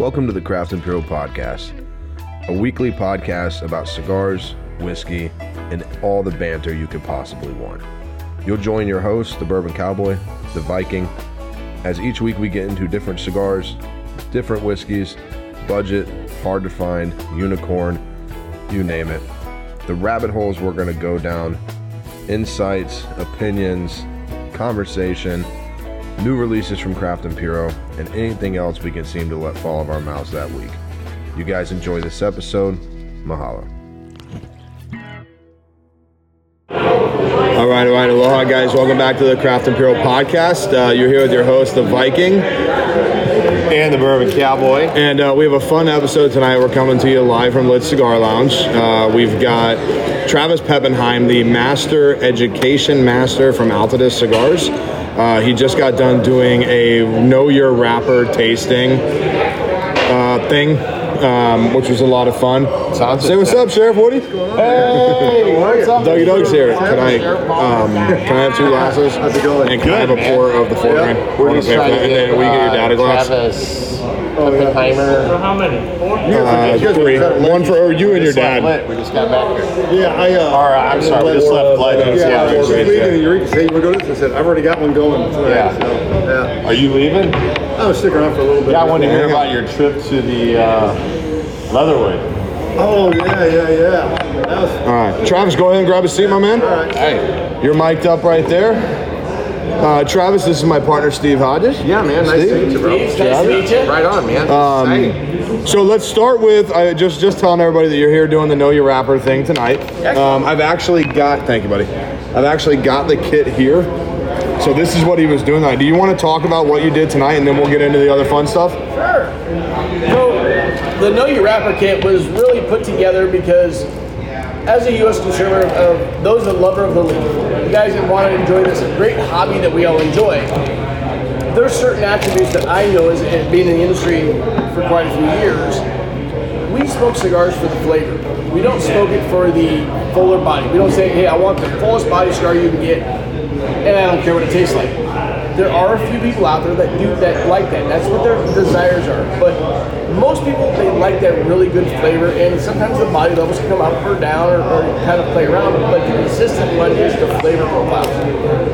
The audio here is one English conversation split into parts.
Welcome to the Craft Imperial Podcast, a weekly podcast about cigars, whiskey, and all the banter you could possibly want. You'll join your host, the Bourbon Cowboy, the Viking, as each week we get into different cigars, different whiskeys, budget, hard to find, unicorn, you name it. The rabbit holes we're going to go down, insights, opinions, conversation, new releases from Craft Imperial, and anything else we can seem to let fall of our mouths that week. You guys enjoy this episode. Mahalo. All right, all right, aloha, guys. Welcome back to the Craft Imperial podcast. Uh, you're here with your host, the Viking, and the Bourbon Cowboy. and uh, we have a fun episode tonight. We're coming to you live from Lit Cigar Lounge. Uh, we've got Travis Peppenheim, the Master Education Master from Altadis Cigars. Uh, he just got done doing a Know Your Wrapper tasting uh, thing, um, which was a lot of fun. Sounds Say what's up, Sheriff Woody. Hey, what's up? Dougie Doug's here. Can I um, can I have two glasses? How's it going? And can I have a man. pour of the four Yeah. grain? We're Wanna just trying that? to And get then we get your dad a glass. Travis Oppenheimer. How many? Four? Uh, three. One for or you and your dad. We just got back here. Yeah, I. Uh, Or, uh, I'm sorry, we just left light. Yeah, Yeah, I was great, leaving, yeah. and Eureka said, "You want to to this?" I said, "I've already got one going." tonight." Yeah. So, Are you leaving? yeah. I was sticking around for a little bit. Yeah, I wanted to hear about your trip to the uh, Leatherwood. Oh yeah, yeah, yeah. That was. All right, Travis, go ahead and grab a seat, my man. Hey. You're mic'd up right there. Uh, Travis, this is my partner, Steve Hodges. Yeah, man. Nice Steve? to meet you, bro. Nice to meet you. Right on, man. Um, So let's start with uh, just just telling everybody that you're here doing the Know Your Wrapper thing tonight. Um, I've actually got, thank you, buddy. I've actually got the kit here. So this is what he was doing. Tonight. Do you want to talk about what you did tonight, and then we'll get into the other fun stuff? Sure. So, the Know Your Wrapper kit was really put together because, as a U.S. consumer of those that lover of the the guys that want to enjoy this great hobby that we all enjoy, there's certain attributes that I know as being in the industry for quite a few years. We smoke cigars for the flavor. We don't smoke it for the fuller body. We don't say, hey, I want the fullest body cigar you can get, and I don't care what it tastes like. There are a few people out there that do that like that. That's what their desires are. But most people they like that really good flavor, and sometimes the body levels can come up or down or, or kind of play around. But the consistent one is the flavor profile.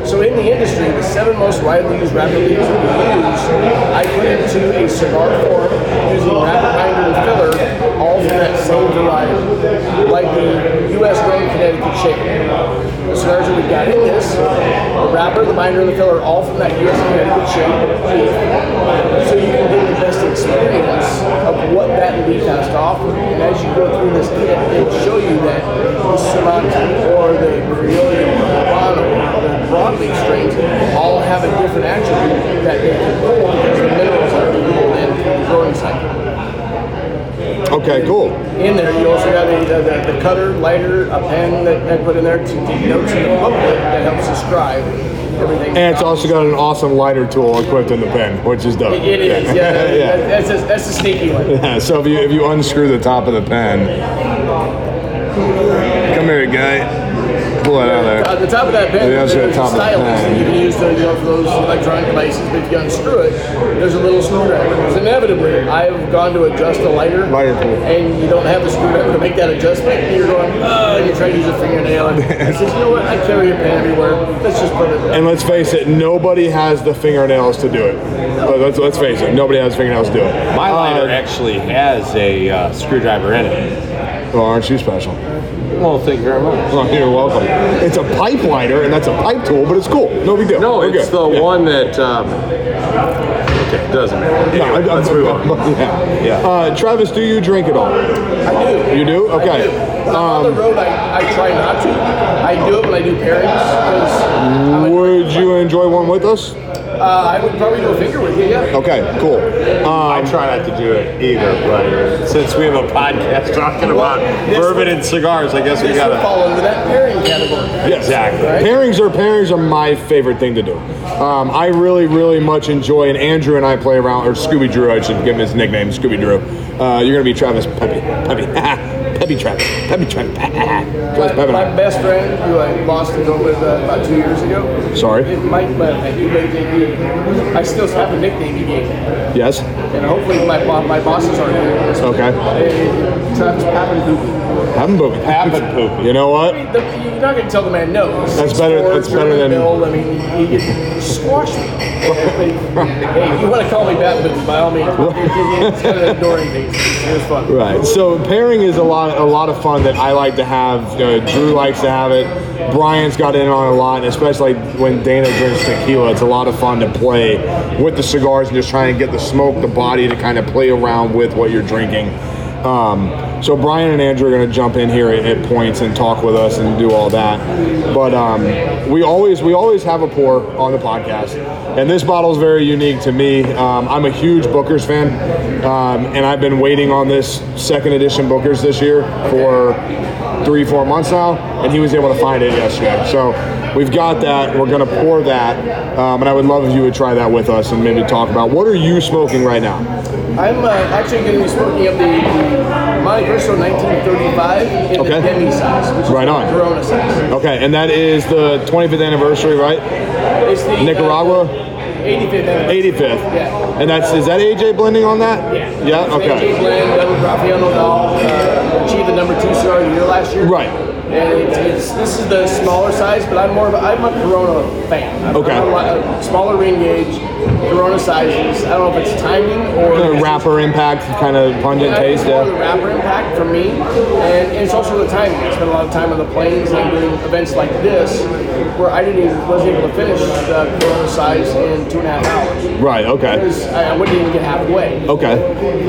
So in the industry, the seven most widely used wrapper leaves we use, I put into a cigar form using wrapper binder and filler, all from that same variety, like the U.S. grown Connecticut shade. The cigars that we've got in this, the wrapper, the binder, and the filler, are all from that U.S. Connecticut shade. So you can get the best experience of what that leaf has to offer. And as you go through this kit, it'll show you that the Sumatra or the Criollo the the broadleaf strains all have a different attribute that they can pull because the minerals are pulled in through the growing cycle. Okay, cool. In there, you also got the, the, the cutter, lighter, a pen that I put in there to take notes in the booklet that helps describe everything. And it's also got an awesome lighter tool equipped in the pen, which is dope. It is, yeah. yeah. That's, a, that's a sneaky one. Yeah, so if you if you unscrew the top of the pen, come here, guy. Pull it out of At the top of that pen, Yeah, that's there's top a the stylus that you can use to, you know, for those electronic devices. But if you unscrew it, there's a little screwdriver. Because inevitably, I've gone to adjust a lighter, Lighter tool. and you don't have the screwdriver to make that adjustment. And you're going, oh, and you try to use a fingernail. And I says, you know what? I carry a pen everywhere. Let's just put it. And let's face it, nobody has the fingernails to do it. But Let's, let's face it, nobody has fingernails to do it. My lighter Uh, actually has a uh, screwdriver in it. well, aren't you special? Well, thank you very much. Well, you're welcome. It's a pipe lighter, and that's a pipe tool, but it's cool. No big deal. No, We're it's good. the Yeah. one that. Um, okay, doesn't matter. No, I- I- let's move on. Yeah. Yeah. Uh, Travis, do you drink at all? I do. You do? I Okay. do. When I'm on the road, I, I try not to. I do it when I do pairings because I'm a- Would you enjoy one with us? Uh, I would probably do a finger with you. Yeah. Okay, cool. I try not to do it either, but since we have a podcast talking about This bourbon would- and cigars, I guess we This gotta. fall into that pairing category. Yes. Exactly. Right? Pairings are pairings are my favorite thing to do. Um, I really, really much enjoy, and Andrew and I play around, or Scooby Drew, I should give him his nickname, Scooby Drew. Uh, you're gonna be Travis Peppy, Peppy, Peppy Travis. Peppy Travis. My, Peppy my Heim. best friend, who I lost to go with uh, about two years ago. Sorry. It might, but he made JB. I still have a nickname he gave me, Yes. and hopefully my bo- my bosses aren't hearing this. Okay. Hey, Travis Papenhoopi. Haven't booby. Haven't poopy. You know what? The, you're not gonna tell the man no. That's better- that's better than- build. I mean, he, he, he squashed hey, you want to call me Batman? By all means. It's kind of adoring things. It was fun. Right. So pairing is a lot, a lot of fun that I like to have. Uh, Drew likes to have it. Brian's got in on a lot, and especially when Dana drinks tequila. It's a lot of fun to play with the cigars and just try and get the smoke, the body to kind of play around with what you're drinking. Um, so Brian and Andrew are going to jump in here at, at points and talk with us and do all that. But um, we always we always have a pour on the podcast, and this bottle is very unique to me. Um, I'm a huge Booker's fan, um, and I've been waiting on this second edition Booker's this year for three four months now, and he was able to find it yesterday. So we've got that. We're going to pour that, um, and I would love if you would try that with us and maybe talk about what are you smoking right now. I'm uh, actually going to be smoking up the, the Montecristo 1935 in Okay. the demi size, which is on. Corona size. Okay, and that is the 25th anniversary, right? It's the Nicaragua? Uh, 85th. anniversary. 85th. Yeah. And that's is that AJ blending on that? Yeah. Yeah. AJ Okay. Blend, double Rafael Nodal, uh, achieved the number two cigar of the year last year. Right. And it's, it's, this is the smaller size, but I'm more of a, I'm a Corona fan. I'm, Okay. A, a smaller ring gauge, Corona sizes. I don't know if it's timing or The wrapper impact, kind of pungent Yeah, taste. more the Yeah. wrapper impact for me, and, and it's also the timing. I spent a lot of time on the planes and doing events like this, where I didn't even wasn't able to finish the Corona size in two and a half hours Right. Okay. because I, I wouldn't even get halfway. Okay.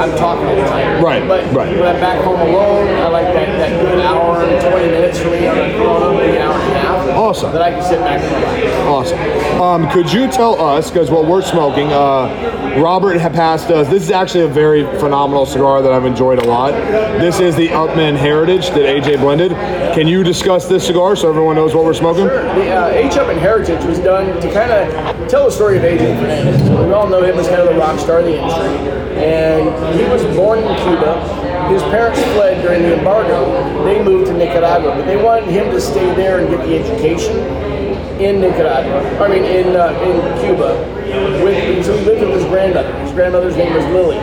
I'm talking all the time. Right, But right. when I'm back home alone, I like that, that good hour and 20 minutes for me on a Corona, an hour and a half. Awesome. That I can sit back and relax. Awesome. Um, could you tell us, because what we're smoking, uh, Robert passed us. This is actually a very phenomenal cigar that I've enjoyed a lot. This is the Upmann Heritage that AJ blended. Can you discuss this cigar so everyone knows what we're smoking? The uh, H Upmann Heritage was done to kind of tell the story of AJ Fernandez. We all know him as kind of the rock star of the industry. And he was born in Cuba. His parents fled during the embargo. They moved to Nicaragua, but they wanted him to stay there and get the education in Nicaragua. I mean, in uh, in Cuba. With, so he lived with his grandmother. His grandmother's name was Lily.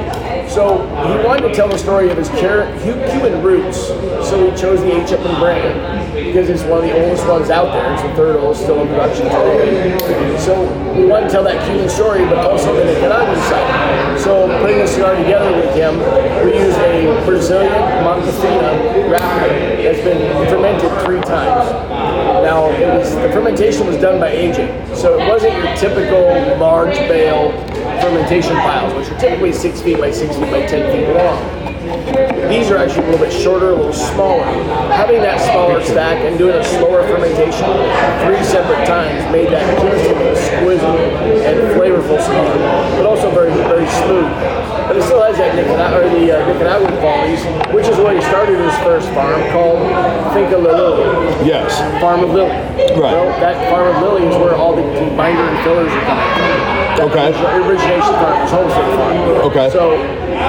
So he wanted to tell the story of his Cuban roots. So he chose the H. Upmann brand because it's one of the oldest ones out there. It's the third oldest still in production today. So we want to tell that Cuban story, but also the Nicaraguan side. So putting the cigar together with him, we use a Brazilian Mata Fina wrapper that's been fermented three times. Now, was the fermentation was done by aging, so it wasn't your typical large bale fermentation piles, which are typically six feet by six feet by ten feet long. These are actually a little bit shorter, a little smaller. Having that smaller stack and doing a slower fermentation three separate times made that an exquisite and flavorful cigar, but also very, very smooth. But it still has that Nicaragua, or the uh, Nicaraguan qualities, which is where he started his first farm called Finca Lily. Yes. Farm of Lily. Right. Well, that Farm of Lily is where all the, the binder and fillers are coming from. Okay. origination farm was Homestead Farm. Okay. So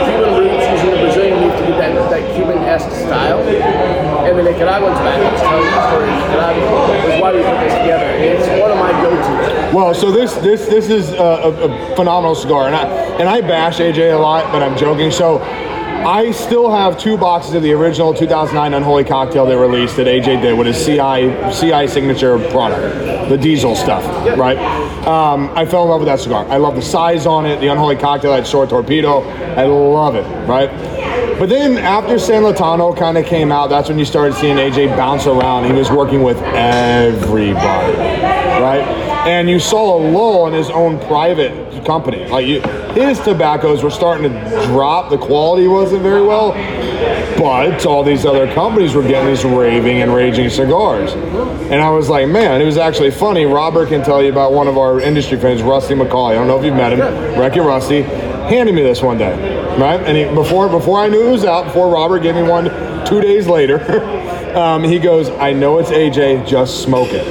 Cuban roots using the Brazilian leaf to get that, that Cuban-esque style. And the Nicaraguans back was telling the story Nicaragua. is why we put this together. It's one of my go-tos. Well, so this this this is a, a, a phenomenal cigar, and I and I bash AJ a lot, but I'm joking. So. I still have two boxes of the original 2009 Unholy Cocktail they released that AJ did with his CI CI signature product, the diesel stuff, right? Um, I fell in love with that cigar. I love the size on it, the Unholy Cocktail, that short torpedo. I love it, right? But then after San Lotano kind of came out, that's when you started seeing AJ bounce around. He was working with everybody, right? And you saw a lull in his own private company. Like you, his tobaccos were starting to drop. The quality wasn't very well, but all these other companies were getting these raving and raging cigars. And I was like, man, it was actually funny. Robert can tell you about one of our industry friends, Rusty McCauley. I don't know if you've met him. Wreck Rusty handed me this one day, right? And he, before before I knew it was out, before Robert gave me one two days later, um, he goes, "I know it's AJ, just smoke it."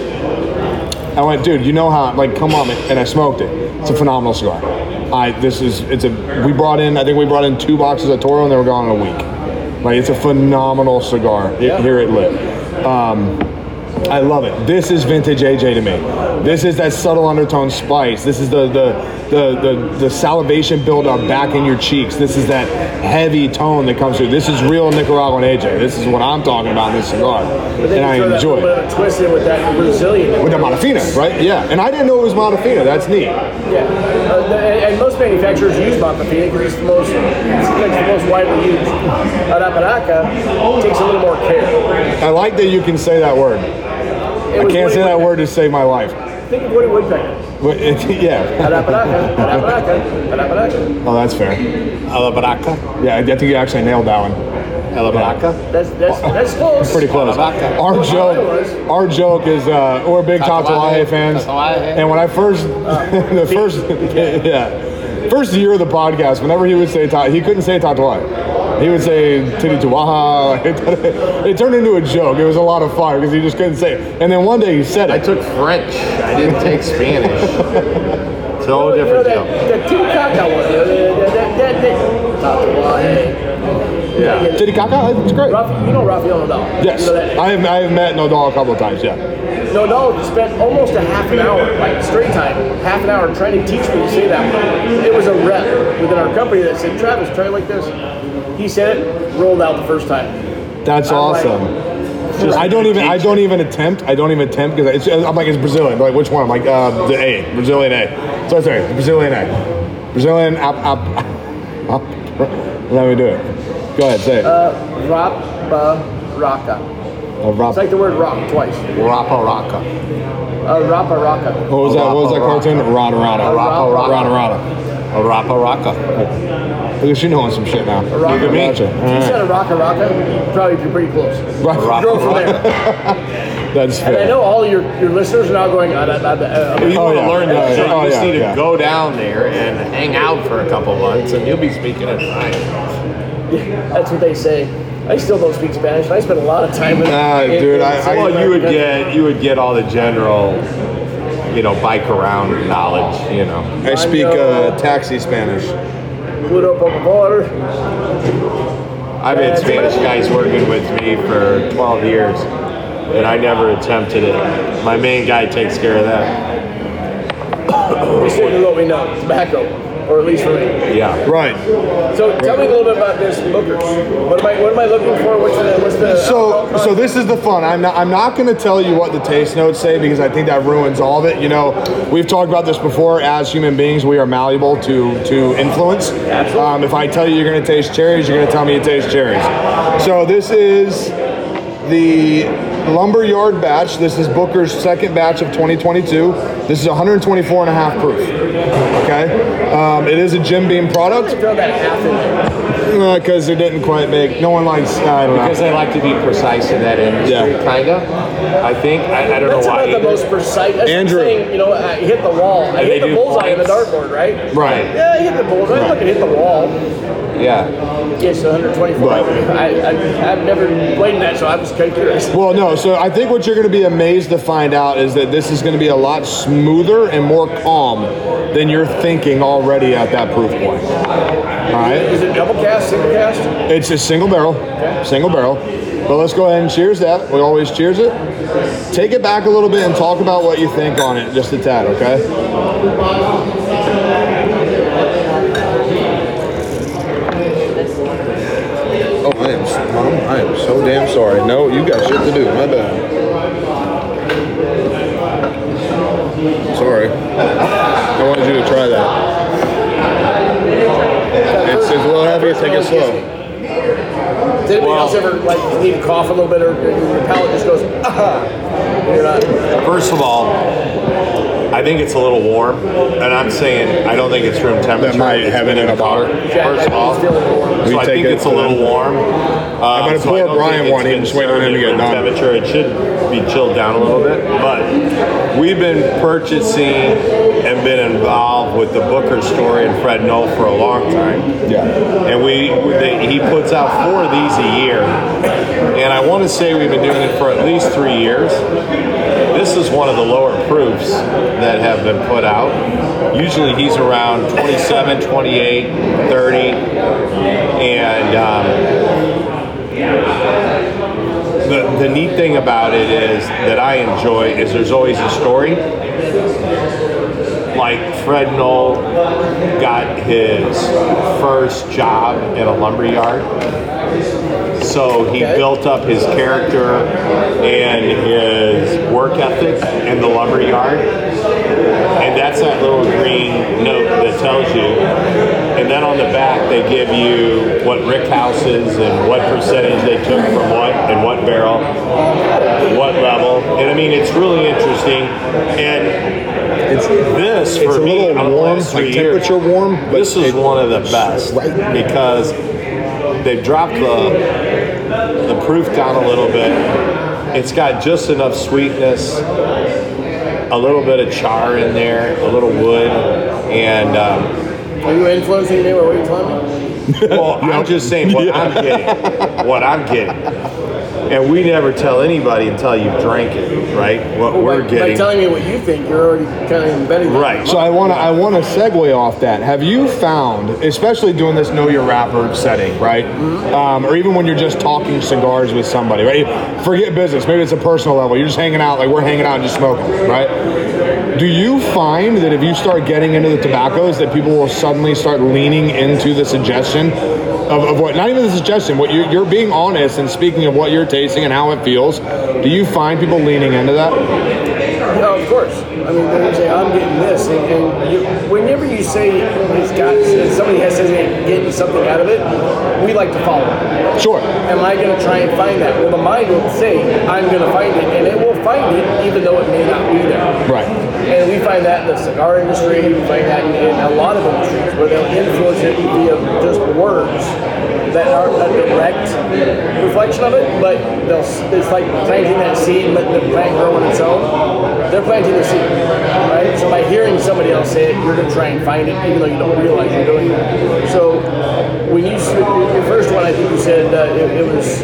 I went, dude, you know how? Like, come on, and I smoked it. It's a phenomenal cigar. I this is it's a we brought in I think we brought in two boxes of Toro and they were gone in a week. Like it's a phenomenal cigar Yeah. here at Lit. Um, I love it. This is vintage AJ to me. This is that subtle undertone spice. This is the the the the, the salivation buildup back in your cheeks. This is that heavy tone that comes through. This is real Nicaraguan AJ. This is what I'm talking about in this cigar, and I you throw that enjoy it. bit of a twist in with that Brazilian. With the Mata Fina, right? Yeah, and I didn't know it was Mata Fina. That's neat. Yeah, uh, the- and, most manufacturers use Mata Fina because it's the most, it's the most widely used. Arapiraca takes a little more care. I like that you can say that word. It I can't say that word to save my life. Think of Woody Woodpecker. But it- yeah. Oh, that's fair. Alabraca. Yeah, I think you actually nailed that one. Alabraca. That's that's that's close. Pretty close. Alabraca. Our joke, our joke is uh, we're big Tatuaje. Tatuaje fans, Tatuaje. and when I first, the first, yeah, first year of the podcast, whenever he would say ta- he couldn't say Tatuaje. He would say Titi Tuaha. It turned into a joke. It was a lot of fun because he just couldn't say it. And then one day he said I took French. I didn't take Spanish. It's a whole You know different that, deal. that Titicaca one, you know, that, that, that, that, Tatuaje. Yeah. Titi Kaka, it's great. Rafa, you know Rafael Nodal. Yes, You know I have, I have met Nodal a couple of times. Yeah. Nodal spent almost a half an hour, like straight time, half an hour trying to teach me to say that. It was a rep within our company that said, Travis, try it like this. He said it, rolled out the first time. That's I'm like- awesome. I don't even. I don't even attempt. I don't even attempt because. I'm like it's Brazilian. But like which one? I'm like uh, the A, Brazilian A. So sorry, Brazilian A, Brazilian up up up. Let me do it. Go ahead, say it. Uh, Rapa Rob- It's like the word rock twice. Raparaca. Uh, Rapa Raka. what was that? What was that cartoon? Rada Rada. Rapa Rada Raka. Rada. Raparaca. Look at you knowing some shit now. Raka. Look at you. If you said a Raka Raka, you'd probably be pretty close. Right. Go from there. That's And I know all your, your listeners are now going, uh, uh, uh, uh, If you Oh, want yeah. to learn Oh, that, yeah. shit, you Oh, just yeah, need to go down there and hang out for a couple months, and you'll be speaking it fine. that's what they say. I still don't speak Spanish. and I spend a lot of time in, Nah, in- dude, in I- I- Central Well, you would America. get you would get all the general, you know, bike around knowledge. You know, I speak uh, taxi Spanish. Puro por favor. I've had Spanish guys working with me for 12 years, and I never attempted it. My main guy takes care of that. We stick to what we know, tobacco, or at least for me. Yeah. Right. So tell me a little bit about this Booker's. What am I what am I looking for? What's the what's the So, so this is the fun. I'm not. I'm not going to tell you what the taste notes say because I think that ruins all of it. You know, we've talked about this before. As human beings, we are malleable to to influence. Um, if I tell you you're going to taste cherries, you're going to tell me you taste cherries. So this is the Lumberyard batch. This is Booker's second batch of 2022. This is 124 and a half proof. Okay. Um, it is a Jim Beam product throw that half in? Because it didn't quite make. No one likes. I don't know. Because they like to be precise in that industry, Yeah. kind of. I think I, I don't That's know why. about the either. most precise. That's Andrew. the thing, you know, I hit the wall. I And hit they the do bullseye in the points. dartboard, right? Right. Yeah, I hit the bullseye. Look, I hit the wall. Yeah. Yes, 124. I, I, I've never played in that, so I was kind of curious. Well, no. So I think what you're going to be amazed to find out is that this is going to be a lot smoother and more calm than you're thinking already at that proof point. All right. Is it double cask, single cask? It's a single barrel, single barrel. But let's go ahead and cheers that. We always cheers it. Take it back a little bit and talk about what you think on it, just a tad, okay? Oh, I am, Mom, I am so damn sorry. No, you got shit to do. My bad. Sorry. I wanted you to try that. It's, it's a little heavy. Take it slow. Does anybody else ever like need to cough a little bit, or your palate just goes ah? You're not. First of all, I think it's a little warm, and I'm saying I don't think it's room temperature. might It's have been it in a car. bottle. First of all, It's feeling warm. so We I think it it's a little them. warm. Um, I'm gonna so pour I Brian think one. it's He been just waiting on him to served get at room done. Temperature. It should be chilled down a little bit, but we've been purchasing and been involved with the Booker story and Fred Noe for a long time. Yeah. and we they, he puts out four of these a year and i want to say we've been doing it for at least three years this is one of the lower proofs that have been put out usually he's around 27 28 30 and um, the, the neat thing about it is that I enjoy is there's always a story. Like Fred Noe got his first job in a lumber yard. So he Okay. built up his character and his work ethic in the lumber yard. And that's that little green note that tells you. And then on the back, they give you what rick houses and what percentage they took from what and what barrel, what level. And I mean, it's really interesting. And It's this it's for a me, little on the warm, last like three years, temperature warm. But this is it- one of the best Right. because they've dropped the the proof down a little bit. It's got just enough sweetness, a little bit of char in there, a little wood, and um, Are you influencing me or what are you telling me? well, I'm just saying what I'm getting, what I'm getting, and we never tell anybody until you drank it, right? What we're by, by getting, telling me what you think, you're already kind of embedding right? So I want to I want to segue off that. Have you found, especially doing this know your wrapper setting, right? Um, or even when you're just talking cigars with somebody, right? Forget business. Maybe it's a personal level. You're just hanging out, like we're hanging out and just smoking, right? Do you find that if you start getting into the tobaccos, that people will suddenly start leaning into the suggestion of, of what? Not even the suggestion. What you're, you're being honest and speaking of what you're tasting and how it feels. Do you find people leaning into that? No, of course. I mean, they're gonna say I'm getting this, and, and you, whenever you say it's got somebody has says they're getting something out of it, we like to follow. it. Sure. Am I going to try and find that? Well, the mind will say I'm going to find it, and it will find it, even though it may not be there. Right. And we find that in the cigar industry, we find that in a lot of industries where they'll influence it via just words that aren't a direct reflection of it, but they'll it's like planting that seed letting the plant grow on its own. They're planting the seed, right? So by hearing somebody else say it, you're gonna try and find it, even though you don't realize you're doing it. So when you your first one, I think you said it, it was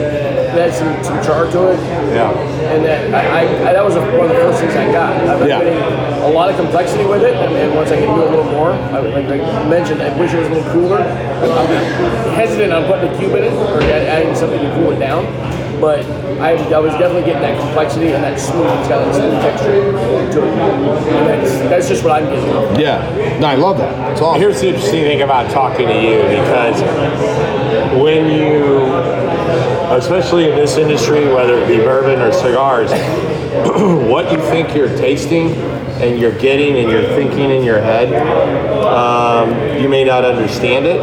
it had some, some char to it Yeah. and that I, I, I that was one of the first things I got. I've been Yeah. getting a lot of complexity with it, and, and once I can do a little more, I, like I mentioned, I wish it was a little cooler. I'm, I'm hesitant on putting a cube in it or adding something to cool it down, but I, I was definitely getting that complexity and that smooth. It's got that smooth texture to it, and that's, that's just what I'm getting. Yeah. No, I love that. It's awesome. Here's the interesting thing about talking to you because when you, especially in this industry, whether it be bourbon or cigars, what you think you're tasting and you're getting and you're thinking in your head, um, you may not understand it.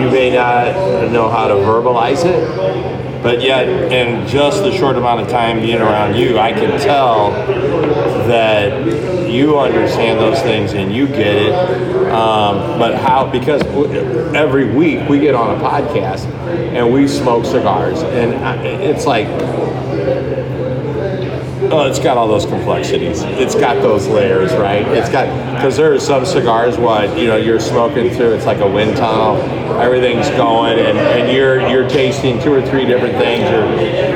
You may not know how to verbalize it. But yet, in just the short amount of time being around you, I can tell that you understand those things and you get it. Um, but how? Because every week we get on a podcast and we smoke cigars, and it's like. Oh, it's got all those complexities. It's got those layers, right? It's got because there are some cigars what you know you're smoking through. It's like a wind tunnel. Everything's going, and, and you're you're tasting two or three different things. You're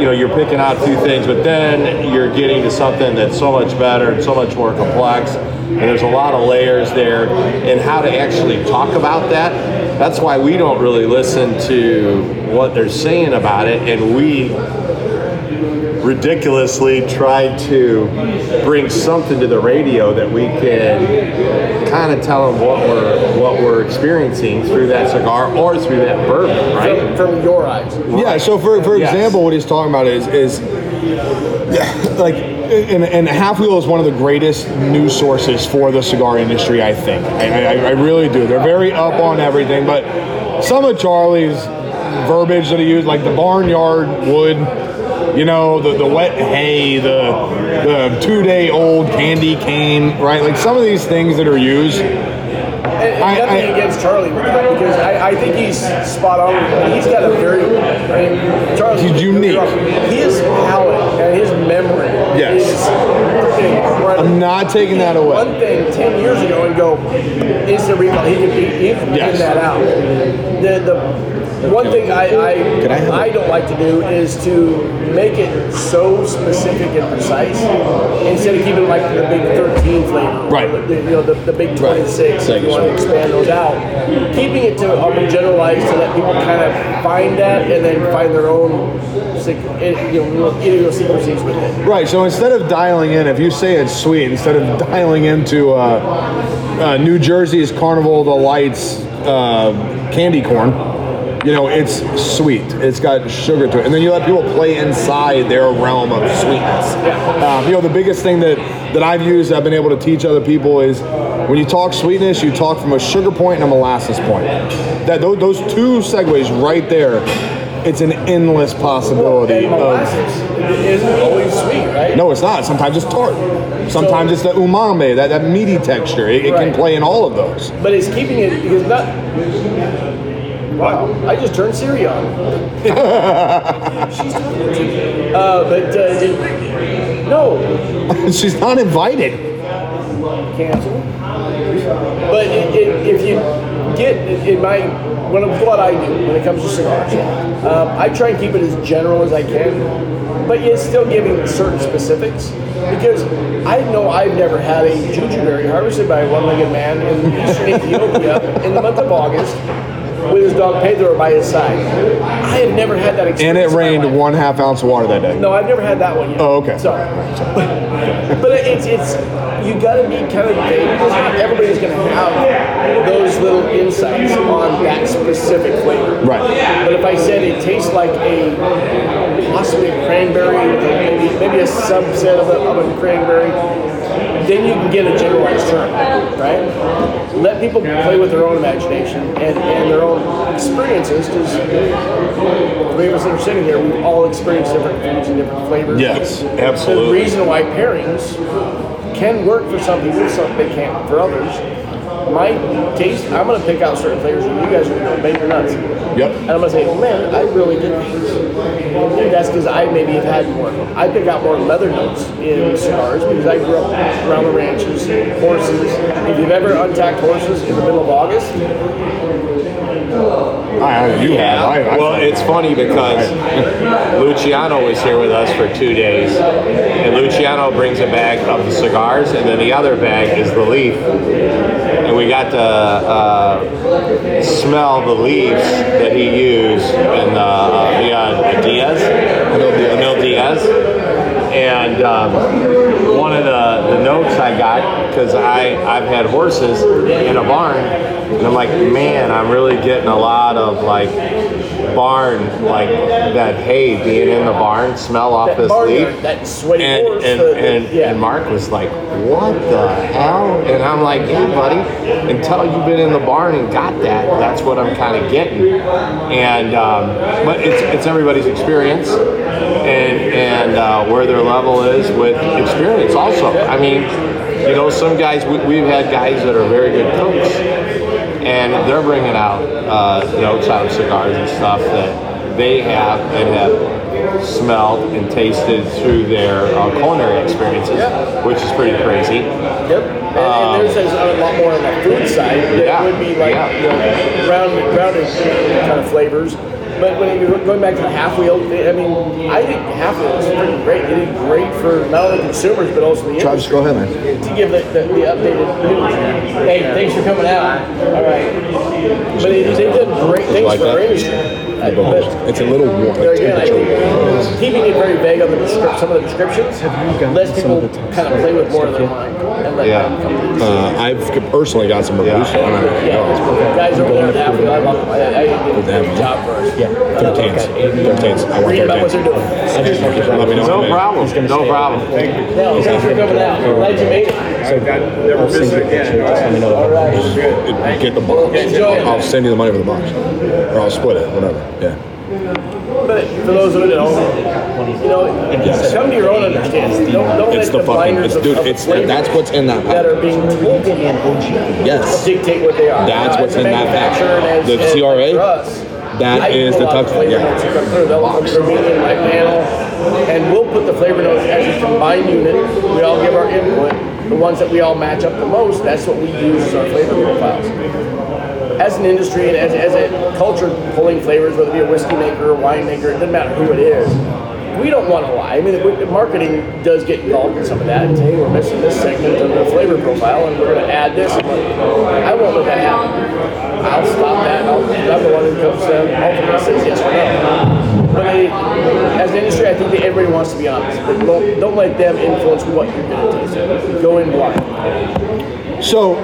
you know you're picking out two things, but then you're getting to something that's so much better and so much more complex. And there's a lot of layers there, and how to actually talk about that. That's why we don't really listen to what they're saying about it, and we ridiculously tried to bring something to the radio that we can kind of tell them what we're what we're experiencing through that cigar or through that bourbon, right? From, from your eyes. Yeah. So for, for Yes. example, what he's talking about is is like and, and Half Wheel is one of the greatest news sources for the cigar industry. I think I, I, I really do. They're very up on everything, but some of Charlie's verbiage that he used, like the barnyard wood. You know, the, the wet hay, the the two day old candy cane, right? Like some of these things that are used. And, and I- nothing I- against Charlie because I, I think he's spot on. He's got a very, I mean, Charlie. He's unique. His palate and his memory Yes. is. I'm not taking that away. One thing ten years ago and go instant recall. He could he, he could Yes. that out. The the One thing I I, Can I have a- I don't like to do is to make it so specific and precise instead of keeping like the big 13 flavor. Right. The, you know, the, the big 26, if you want to expand those out. Keeping it to um, generalized to let people kind of find that and then find their own you know, idiosyncrasies with it. Right. So instead of dialing in, if you say it's sweet, instead of dialing into uh, uh, New Jersey's Carnival of the Lights uh, candy corn, you know, it's sweet. It's got sugar to it, and then you let people play inside their realm of sweetness. Um, you know, the biggest thing that that I've used, I've been able to teach other people is when you talk sweetness, you talk from a sugar point and a molasses point. That those, those two segues right there. It's an endless possibility And of molasses isn't always sweet, right? no, it's not. Sometimes it's tart. Sometimes it's the umami, that, that meaty texture. It, it can play in all of those. But it's keeping it because not. Wow, I just turned Siri on. She's talking to me. Uh, but uh, it- no, She's not invited. cancel. But it, it, if you get in my when what I do when it comes to cigars, um, I try and keep it as general as I can, but yet still giving certain specifics because I know I've never had a jujuberry harvested by a one-legged man in eastern Ethiopia in the month of August with his dog Pedro by his side. I have never had that experience. And it rained one half ounce of water that day. No, I've never had that one yet. Oh, okay. So, but it's it's you got to be kind of vague because not everybody's going to have those little insights on that specific flavor. Right. But if I said it tastes like a possibly a cranberry, maybe maybe a subset of a, of a cranberry, then you can get a generalized term, right? Let people play with their own imagination and, and their own experiences because three of us that are sitting here, we've all experienced different foods and different flavors. Yes. Absolutely. The reason why pairings can work for some people, some they can't for others. My taste, I'm gonna pick out certain flavors, and you guys are gonna bang your nuts. Yep. And I'm gonna say, oh man, I really did these. And that's because I maybe have had more. I pick out more leather notes in cigars because I grew up around the ranches, horses. If you've ever untacked horses in the middle of August, I, you have. I, I, Well, it's funny because Luciano was here with us for two days, and Luciano brings a bag of the cigars, and then the other bag is the leaf. And we got to uh, smell the leaves that he used in the, uh, the uh, Diaz, Diaz. And um, one of the notes I got, because I I've had horses in a barn, and I'm like, man, I'm really getting a lot of like barn, like that hay being in the barn, smell off that this barnyard, leaf. that sweaty And, horse, and, the- and, yeah. and Mark was like, what the hell? And I'm like, yeah, buddy, until you've been in the barn and got that, that's what I'm kind of getting. And, um, but it's, it's everybody's experience and, and uh, where their level is with experience also. I mean, you know, some guys, we, we've had guys that are very good cooks and they're bringing out uh, notes out of cigars and stuff that they have and have smelled and tasted through their uh, culinary experiences, which is pretty crazy. Yep. And, and there's a lot more on the food side that Um, Yeah, would be like yeah. you know, rounded, rounded kind of flavors. But when you're going back to the half wheel, I mean, I think half wheel is pretty great. They did great for not only consumers but also the Travis, go ahead, man. to give the, the, the updated news. Hey, thanks for coming out. All right. But they, they've done great things Like for that? our industry. But It's a little warm. there again, I think keeping it very vague on the descrip- some of the descriptions lets people kind of play with more of their mind and let Yeah. them come to Uh, I've personally got some reviews. Yeah. I don't know. yeah, guys over there at the Apple, I love them. I, I did a good job for us. Yeah, Thirteens. Thirteens. I want Read about what they're thirteens. doing. Let me know. No when- problem. No problem. Yeah, thanks for coming out. Glad you made it. I've got, never missed it again. All right. It- Get the box. Enjoy. I'll, I'll send you the money for the box, or I'll split it, whatever. Yeah. But for those who don't, you know, come to your own understanding. Don't, don't It's let the the fucking. blinders It's of, dude. of It's flavor that's what's in that that pack. are being told to you Yes. dictate what they are. That's Now, what's as in that pack. as- The as- CRA, for us, that I is the out touch- flavor yeah. notes that come through. They'll come through me and my panel, and we'll put the flavor notes as a combined unit. We all give our input. The ones that we all match up the most, that's what we use as our flavor profiles. As an industry and as, as a culture pulling flavors, whether it be a whiskey maker or wine maker, it doesn't matter who it is. We don't want to lie. I mean, the, the marketing does get involved in some of that and say, hey, we're missing this segment of the flavor profile and we're going to add this. I won't let that happen. I'll stop that. I'll, I'm the one who comes to ultimately says yes or no. But they, as an industry, I think that everybody wants to be honest. But don't, don't let them influence what you're going to taste. Go in blind. So,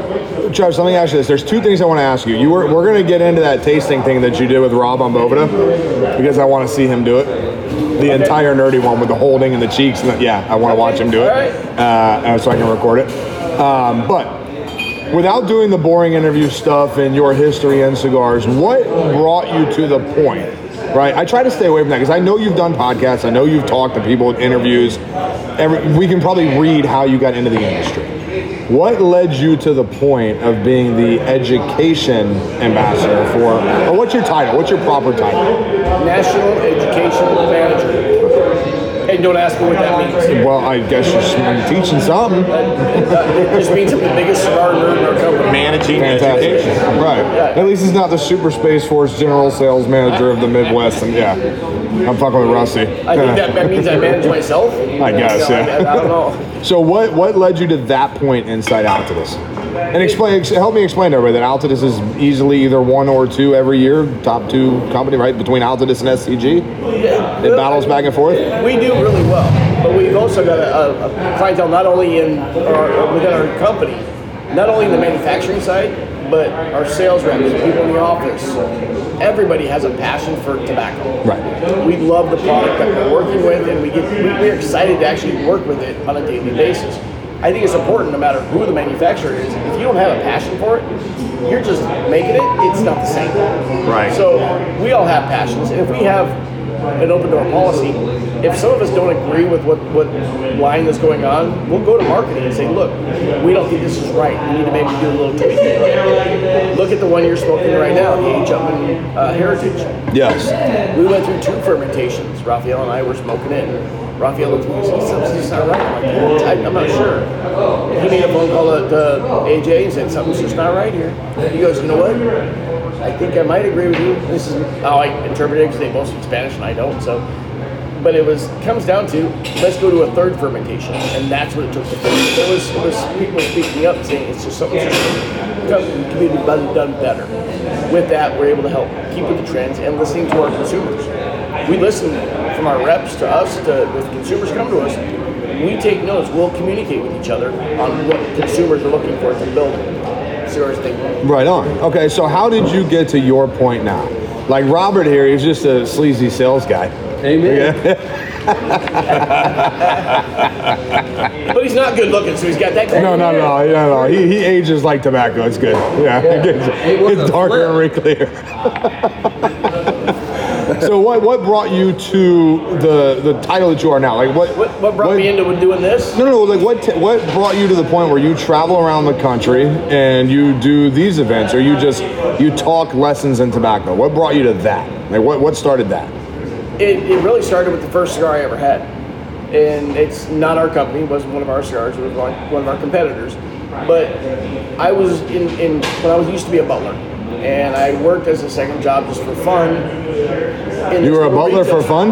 Travis, let me ask you this. There's two things I want to ask you. You were, we're going to get into that tasting thing that you did with Rob on Bovida because I want to see him do it. The entire nerdy one with the holding and the cheeks. And the, yeah, I want to watch him do it Alright. uh, so I can record it. Um, but without doing the boring interview stuff and your history and cigars, what brought you to the point? Right, I try to stay away from that because I know you've done podcasts. I know you've talked to people at interviews. Every, we can probably read how you got into the industry. What led you to the point of being the education ambassador for, or what's your title? What's your proper title? National Education Manager. And don't ask me what that means. Well, I guess you're teaching something. It just means I'm the biggest cigar nerd in our company. Managing Fantastic. education. Right. At least he's not the Super Space Force General Sales Manager of the Midwest. And yeah, I'm fucking with Rusty. I think that, that means I manage myself. I guess, You know, yeah. I, I don't know. So what what led you to that point inside Altadis? And explain, ex- help me explain to everybody that Altadis is easily either one or two every year, top two company, right? Between Altadis and SCG, yeah. it battles back and forth. We do really well, but we've also got a, a clientele not only in our, within our company, not only in the manufacturing side, but our sales reps, people in the office. Everybody has a passion for tobacco. Right. We love the product that we're working with, and we get we, we're excited to actually work with it on a daily basis. I think it's important, no matter who the manufacturer is, if you don't have a passion for it, you're just making it. It's not the same. Right. So we all have passions, and if we have an open door policy, if some of us don't agree with what, what line is going on, we'll go to marketing and say, look, we don't think this is right. We need to maybe do a little tweak. Look at the one you're smoking right now, the Age uh, Heritage. Yes. We went through two fermentations. Raphael and I were smoking it. and Raphael looked at me and said, something's just not right. I'm like, I- I'm not sure. He made a phone call to, to AJ and said, something's just not right here. He goes, you know what? I think I might agree with you. This is how I interpret it because they both speak Spanish and I don't. So, but it was comes down to let's go to a third fermentation, and that's what it took to. It was it was people speaking up saying it's just something just can be done, better. With that, we're able to help keep with the trends and listening to our consumers. We listen from our reps to us to if consumers come to us. We take notes. We'll communicate with each other on what consumers are looking for to build cigars they want. Right on. Okay, so how did you get to your point now? Like Robert here, he's just a sleazy sales guy. Amen. but he's not good looking, so he's got that. No, no, no, no, no. He, he ages like tobacco. It's good. Yeah, it gets, it's darker and wrinklier. so what what brought you to the the title that you are now? Like what What, what brought me into doing this? No, no, like what t- what brought you to the point where you travel around the country and you do these events, or you just you talk lessons in tobacco? What brought you to that? Like what what started that? It, it really started with the first cigar I ever had. And it's not our company, it wasn't one of our cigars, it was one, one of our competitors. But I was in, in, when I was used to be a butler. And I worked as a second job just for fun. You were a butler for fun?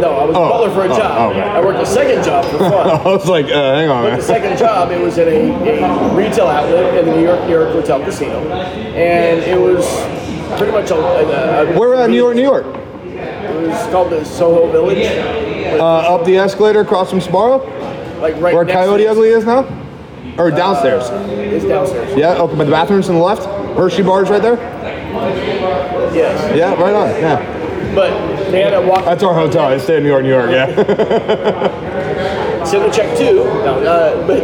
No, I was Oh, a butler for a oh, job. okay. I worked a second job for fun. I was like, uh, hang on, But man. the second job, it was at a, a retail outlet in the New York, New York Hotel Casino. And it was pretty much a, a, a Where at New York, New York? It was called the Soho Village. Uh, up the escalator across from Sparrow, Like right where next Coyote Ugly is now, or downstairs? It's downstairs. Yeah, okay, but the bathroom's on the left. Hershey bar's right there. Yes. Yeah, right on. Yeah, But they had to walk. that's our hotel. I stay in New York, New York. Yeah. Send a check too. No, uh, but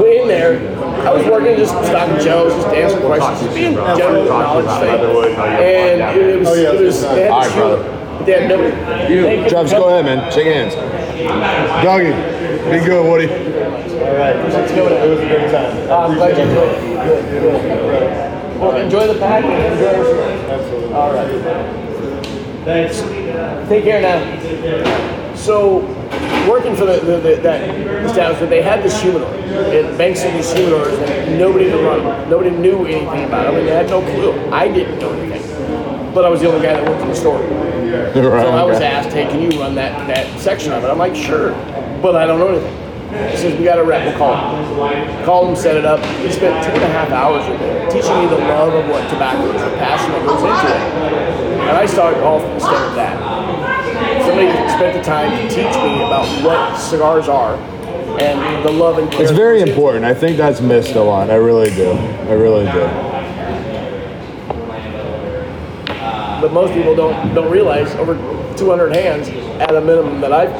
way in there, I was working just stocking shelves, just answering questions, just being general knowledge thing. And it was, it was, they had All to brother. But they had no. You. Travis, go ahead, man. Shake hands. Doggy, be good, Woody. All right, let's go. It was a great time. Ah, I'm glad you enjoyed it. Good, good, good. Well, enjoy the pack and enjoy our. Absolutely. All right. Thanks. Take care now. So working for the, the, the, that establishment, they had this humidor. It banks of these humidors, and nobody could run them. Nobody knew anything about them, and they had no clue. I didn't know anything, but I was the only guy that worked in the store. Right, So I was okay. asked, hey, can you run that, that section of it? I'm like, sure, but I don't know anything. He says, we got a rep, we'll call him. Called him, set it up. He spent two and a half hours with me, teaching me the love of what tobacco is, the passion that goes into it. And I started off instead of that. Somebody spent the time to teach me about what cigars are and the love and care. It's very goes into it. important. I think that's missed a lot. I really do. I really do. but most people don't don't realize over 200 hands at a minimum that I've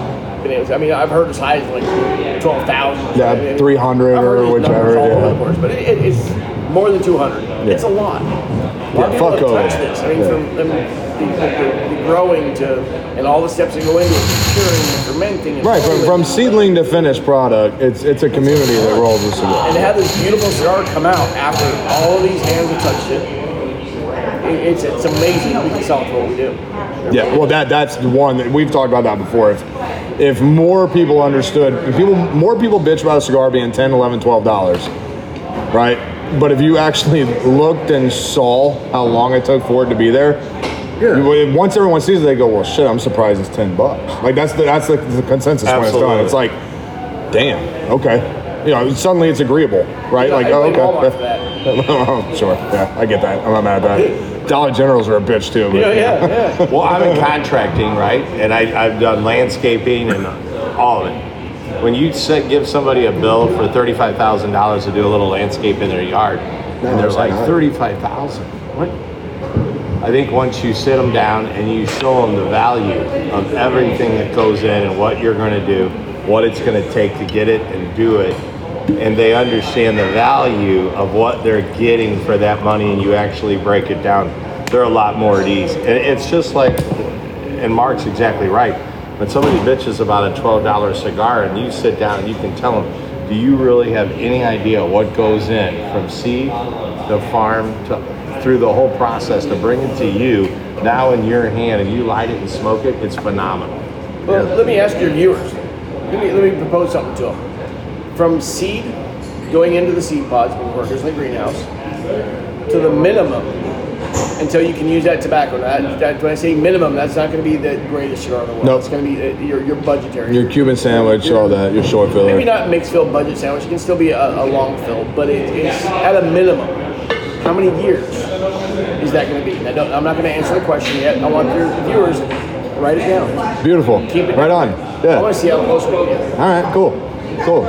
been able to. I mean, I've heard as high as like 12,000. Yeah, I mean, 300 I've heard or these whichever, all yeah. over the course, but it, it, it's more than 200. It's a lot. A lot Yeah, fuck over touched it. this. I mean, Yeah. from the, the, the growing to and all the steps that go into it, curing and fermenting. And Right, from, from seedling to finished product, it's it's a community that rolls a cigar. and to have this beautiful cigar come out after all of these hands have touched it, it it's, it's amazing how we can sell it for what we do. Yeah, well, that that's the one that we've talked about that before. If if more people understood, if people more people bitch about a cigar being 10 11 12 dollars, right? But if you actually looked and saw how long it took for it to be there, you- once everyone sees it, they go, "Well, shit, I'm surprised it's 10 bucks." Like that's the that's the, the consensus when it's done. It's like, damn, okay, you know, suddenly it's agreeable, right? Yeah, like, I oh, blame for okay, that. oh, sure, yeah, I get that. I'm not mad at that. Dollar Generals are a bitch too. But, Yeah, yeah, yeah. Well, I'm in contracting, right? And I, I've done landscaping and all of it. When you set, give somebody a bill for thirty-five thousand dollars to do a little landscape in their yard, and they're like thirty-five thousand. What? I think once you sit them down and you show them the value of everything that goes in and what you're going to do, what it's going to take to get it and do it, and they understand the value of what they're getting for that money, and you actually break it down, they're a lot more at ease. And it's just like, and Mark's exactly right. When somebody bitches about a $12 cigar and you sit down and you can tell them, do you really have any idea what goes in from seed to farm to through the whole process to bring it to you now in your hand and you light it and smoke it? It's phenomenal. Well, let me ask your viewers. Let me, let me propose something to them. From seed, going into the seed pods, workers in the greenhouse, to the minimum until you can use that tobacco. Now, that, that, when I say minimum, that's not going to be the greatest cigar in the world. Nope. It's going to be uh, your, your budgetary. Your Cuban sandwich, all that, your short filler. Maybe not mixed fill budget sandwich. It can still be a, a long fill, but it, it's at a minimum. How many years is that going to be? I don't, I'm not going to answer the question yet. I want your viewers to write it down. Beautiful. Keep it right on. Yeah. I want to see how close we get. All right. Cool. Cool.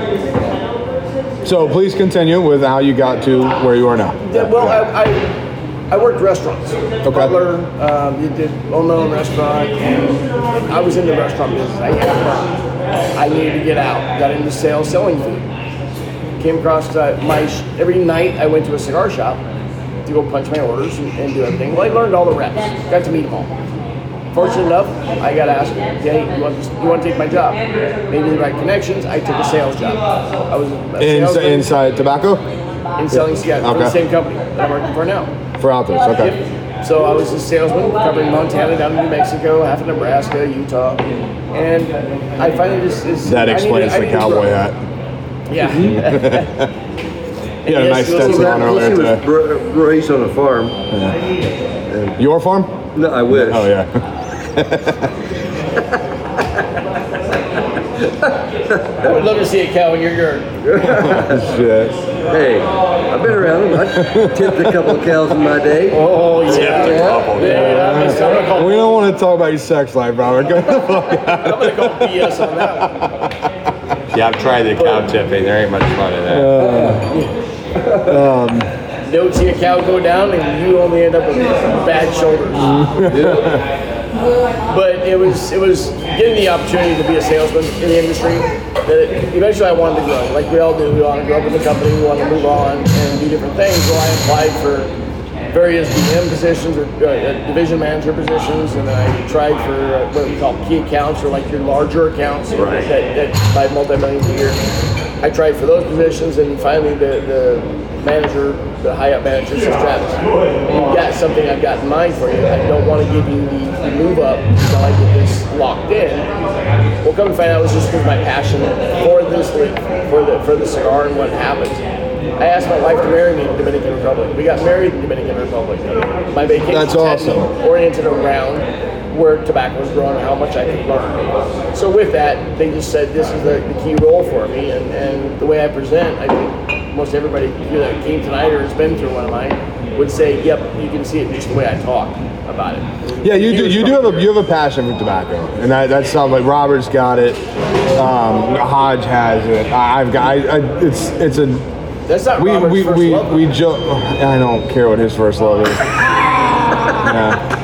So please continue with how you got to where you are now. Yeah, well, I, I I worked restaurants. Okay. Butler, um, you did well-known restaurant, and I was in the restaurant business. I had fun. I needed to get out. Got into sales, selling food. Came across uh, my every night. I went to a cigar shop to go punch my orders and, and do everything. Well, I learned all the reps. Got to meet them all. Fortunate enough, I got asked, "Hey, you want this, you want to take my job?" Maybe the right connections. I took a sales job. I was a In, salesman inside tobacco in selling yeah, for the Okay. same company that I'm working for now. for out there. Okay. Yep. So I was a salesman covering Montana down to New Mexico, half of Nebraska, Utah, and I finally just is That explains needed- the cowboy hat. Yeah. You had a nice Stetson on over She there was today. br- raised on a farm. Your farm? No, I wish. Oh yeah. I would love to see a cow in your yard. Shit. Hey, I've been around them. I tipped a couple of cows in my day. Oh yeah. couple, yeah. I'm gonna- I'm gonna call, We don't want to talk about your sex life, Robert. Go the fuck out. I'm gonna call BS on that one. Yeah, I've tried the cow tipping. There ain't much fun in that. Don't see a cow go down, and you only end up with bad shoulders. But it was it was getting the opportunity to be a salesman in the industry that eventually I wanted to grow. Like we all do, we want to grow up in the company, we want to move on and do different things. So I applied for various DM positions or uh, division manager positions, and I tried for uh, what we call key accounts or like your larger accounts Right. that, that buy multi-millions a year. I tried for those positions, and finally the, the manager, the high up manager, says, Travis, you've got something I've got in mind for you. I don't want to give you the, move up until I get this locked in. Well, come to find out, it was just because my passion for this for the for the cigar and what happens. I asked my wife to marry me in the Dominican Republic. We got married in the Dominican Republic. My vacation That's awesome. oriented around where tobacco was grown and how much I could learn. So with that, they just said this is the, the key role for me, and, and the way I present, I think most everybody here that came tonight or has been through one of mine would say, "Yep, you can see it just the way I talk about it." Yeah, you do. You do have a you have a passion for tobacco, and that, that sounds like Robert's got it. Um, Hodge has it. I, I've got. I, I, it's it's a. That's not We Robert's we first we love. we joke. I don't care what his first love is. Yeah.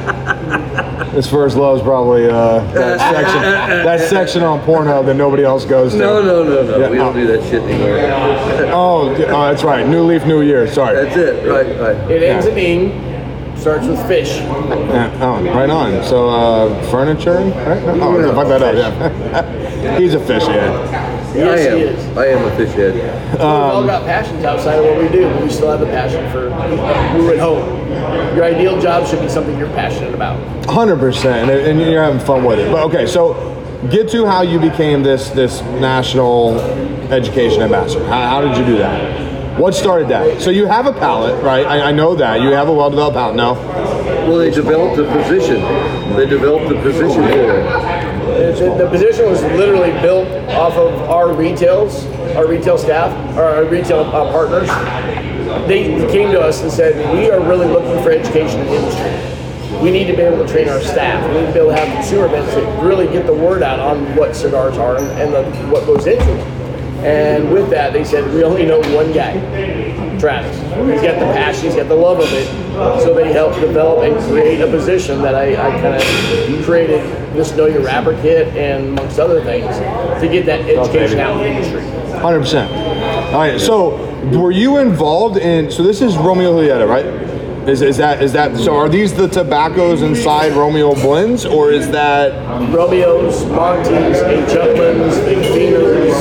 His first love is probably uh, that section that section on Pornhub that nobody else goes to. No, no, no, no. Yeah, we don't no. do that shit anymore. Oh, d- oh, that's right. New leaf, new year. Sorry. That's it. Right, right. it ends in ing, starts with fish. Yeah, oh, right on. So, uh, furniture? Right? Oh, Yeah. fuck that up, yeah. He's a fish head. Yes, I am. he is. I am a fish head. We've all got passions outside of what we do, but we still have the passion for who we would hope. Your ideal job should be something you're passionate about. 100%, and, and you're having fun with it. But okay, so get to how you became this this national education ambassador. How, how did you do that? What started that? So you have a palate, right? I, I know that. You have a well-developed palate. No? Well, they developed a position. They developed a position for it. The, the position was literally built off of our retails, our retail staff, our retail uh, partners. They came to us and said, "We are really looking for education in the industry. We need to be able to train our staff. We need to be able to have consumer events to really get the word out on what cigars are and, and the, what goes into them." And with that, they said, "We only know one guy, Travis. He's got the passion, he's got the love of it. So they helped develop and create a position that I, I kind of created this Know Your Wrapper kit and amongst other things to get that education out in the industry. Hundred percent. All right. So, were you involved in? So this is Romeo Julieta, right? Is, is that is that? So are these the tobaccos inside Romeo blends, or is that? Romeo's, Montes, H. Upmann's, Big Phoeners,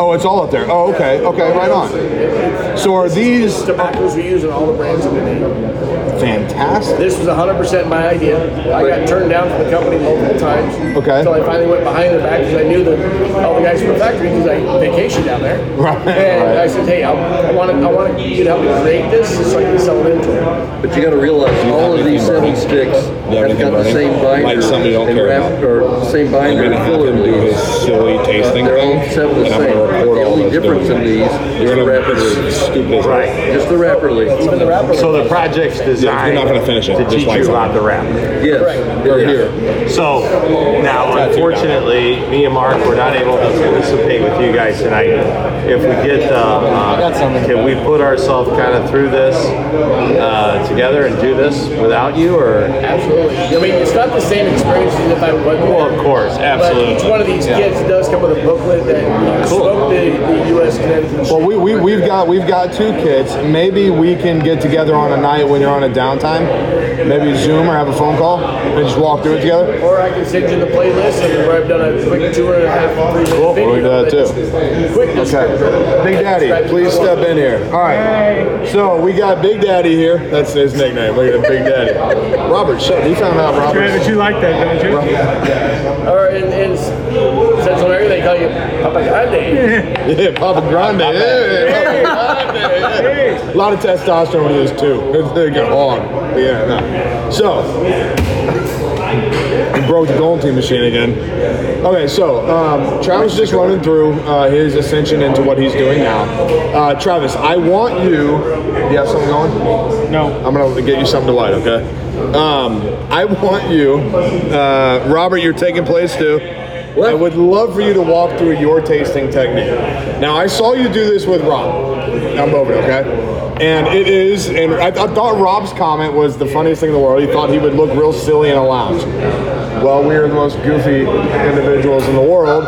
Oh, it's all up there. Oh, okay. Okay, right on. So are these tobaccos we use in all the brands make. Fantastic? This was 100% my idea. I got turned down from the company multiple times. Okay. Until I finally went behind the back because I knew that all the guys from the factory because I vacationed down there. Right, And right. I said, hey, I, I want to, I want you to help me create this so I can sell it into them. But you got to realize all of these seven sticks have have got the same burning? binder Like something you don't and care wrap, about? or same binder I'm and gonna have filler him do his silly tasting They're all thing, seven the and I'm same. gonna The all only those difference in these is You're the gonna wrapper lead. Right. Just the wrapper lead. Even the wrapper. So the project's designed not gonna finish it, to just teach like you that. about the wrap. Yes. Or it is. here. So now, unfortunately, me and Mark were not able to participate with you guys tonight. If we get, uh, uh, can we put ourselves kind of through this uh, together and do this without you, or? Absolutely. I mean, it's not the same experience as if I wasn't. Well, of course, absolutely. But each one of these kits does come with a booklet that spoke the, the U.S. Connecticut. Well, we, we, we've got we've got two kits. Maybe we can get together on a night when you're on a downtime. Maybe Zoom or have a phone call and just walk through it together. Or I can send you the playlist and where I've done a quick two and a half, three minute Cool, video. we do that that's too. Quick. Okay. Big Daddy, please step in here. All right. So we got Big Daddy here. That's his nickname. Look at him, Big Daddy. Robert, shut. We found out Robert. Travis, you like that, don't you? Or in, in Central America, they call you Papa Grande. Yeah, Papa Grande. Yeah, Papa Grande. A lot of testosterone in this too. It's like a hog. Yeah. No. So we broke the gold team machine again. Okay, so um, Travis just running through uh, his ascension into what he's doing now. Uh, Travis, I want you. You have something going? No. I'm gonna get you something to light, okay? Um, I want you, uh, Robert. You're taking place too. What? I would love for you to walk through your tasting technique. Now, I saw you do this with Rob. I'm over okay? And it is, and I, I thought Rob's comment was the funniest thing in the world. He thought he would look real silly in a lounge. Well, we are the most goofy individuals in the world,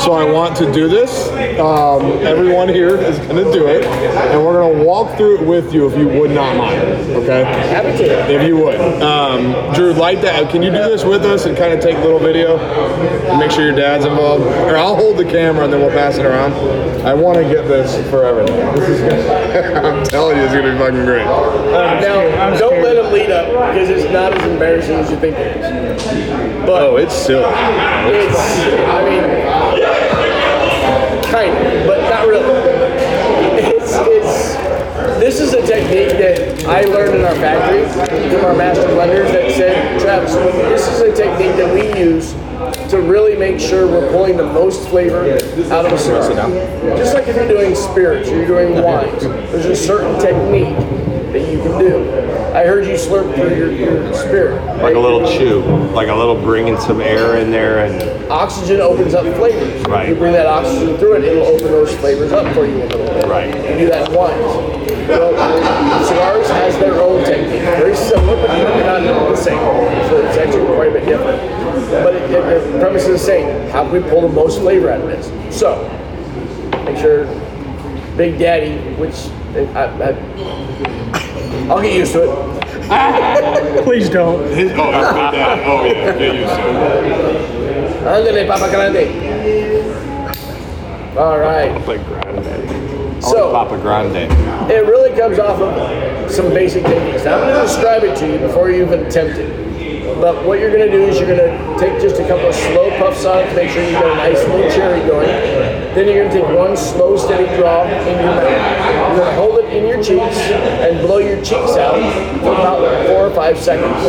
so I want to do this. Um, everyone here is going to do it, and we're going to walk through it with you if you would not mind, okay? Happy to. If you would. Um, Drew, light that. Can you do this with us and kind of take a little video? And make sure your dad's involved. Or I'll hold the camera and then we'll pass it around. I want to get this for everything. This is gonna, I'm telling you, it's going to be fucking great. Now, I'm don't up because it's not as embarrassing as you think it is. But Oh, it's silly. it's, I mean, kind of, but not really. It's, it's, this is a technique that I learned in our factory from our master blenders that said, Travis, this is a technique that we use to really make sure we're pulling the most flavor out of a cigar. Just like if you're doing spirits you're doing wines, there's a certain technique that you can do. I heard you slurp through your, your spirit. Like a little chew, like a little bringing some air in there and oxygen opens up flavors. Right. You bring that oxygen through it, it'll open those flavors up for you a little bit. Right. You do that once. Well, cigars has their own technique, very similar, but not the same. So it's actually quite a bit different. But it, it, the premise is the same. How can we pull the most flavor out of this? So, make sure Big Daddy, which I, I, I'll get used to it. Please don't. his, oh, his big dad. Oh yeah, get used to it. Ándale, Papa Grande. All right. Like grande. So- Papa Grande. It really comes off of some basic techniques. Now, I'm going to describe it to you before you even attempt it. But what you're going to do is you're going to take just a couple of slow puffs on it to make sure you've got a nice little cherry going. Then you're going to take one slow, steady draw in your mouth. You're going to hold it in your cheeks and blow your cheeks out for about four or five seconds.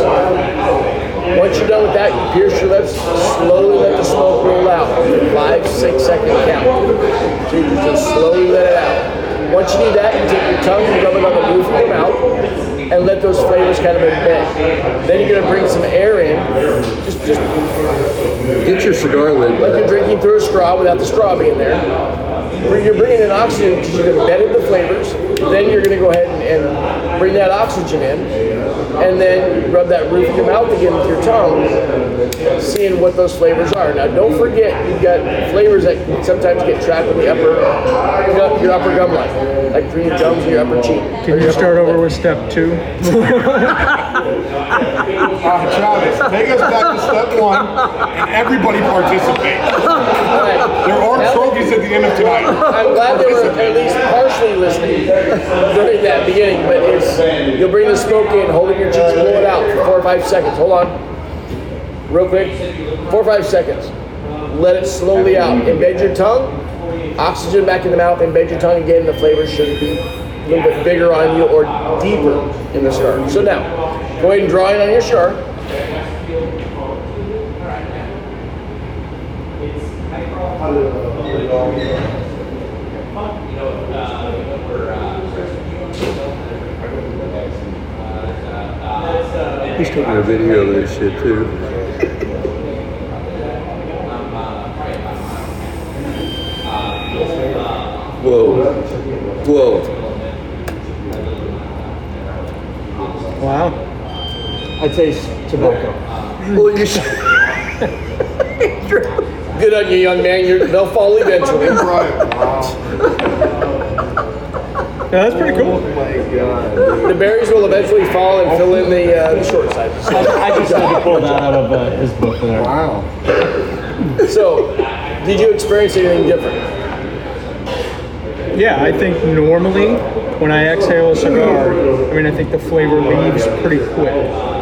Once you're done with that, you pierce your lips, slowly let the smoke roll out. Five, six second count. So you just slowly let it out. Once you do that, you take your tongue and rub it on the roof of your mouth and let those flavors kind of embed. Then you're gonna bring some air in, just just Get your cigar lid like you're drinking through a straw without the straw being there. You're bringing in oxygen because you've embedded the flavors. Then you're gonna go ahead and, and bring that oxygen in, and then rub that roof of your mouth again with your tongue, seeing what those flavors are. Now, don't forget you've got flavors that sometimes get trapped in the upper your upper gum line, like through your gums and your upper cheek. Can you start over with step two? Uh, Travis, take us back to step one, and everybody participate. There are trophies at the end of tonight. I'm glad they were at least partially listening during that beginning, but it's you'll bring the smoke in, holding your cheeks, blow it out for four or five seconds. Hold on. Real quick. Four or five seconds. Let it slowly out. Embed your tongue, oxygen back in the mouth, embed your tongue again. The flavor should be a little bit bigger on you or deeper in the start. So now, go ahead and draw in on your cigar. He's taking a video of this shit too. Whoa. Whoa. Wow. I'd say tobacco. Well, you should. Good on you, young man. You're, they'll fall eventually. Yeah, that's pretty cool. The berries will eventually fall and fill in the, uh, the short sizes. I just had to pull that out of uh, his book there. Wow. So, did you experience anything different? Yeah, I think normally when I exhale a cigar, I mean, I think the flavor leaves pretty quick.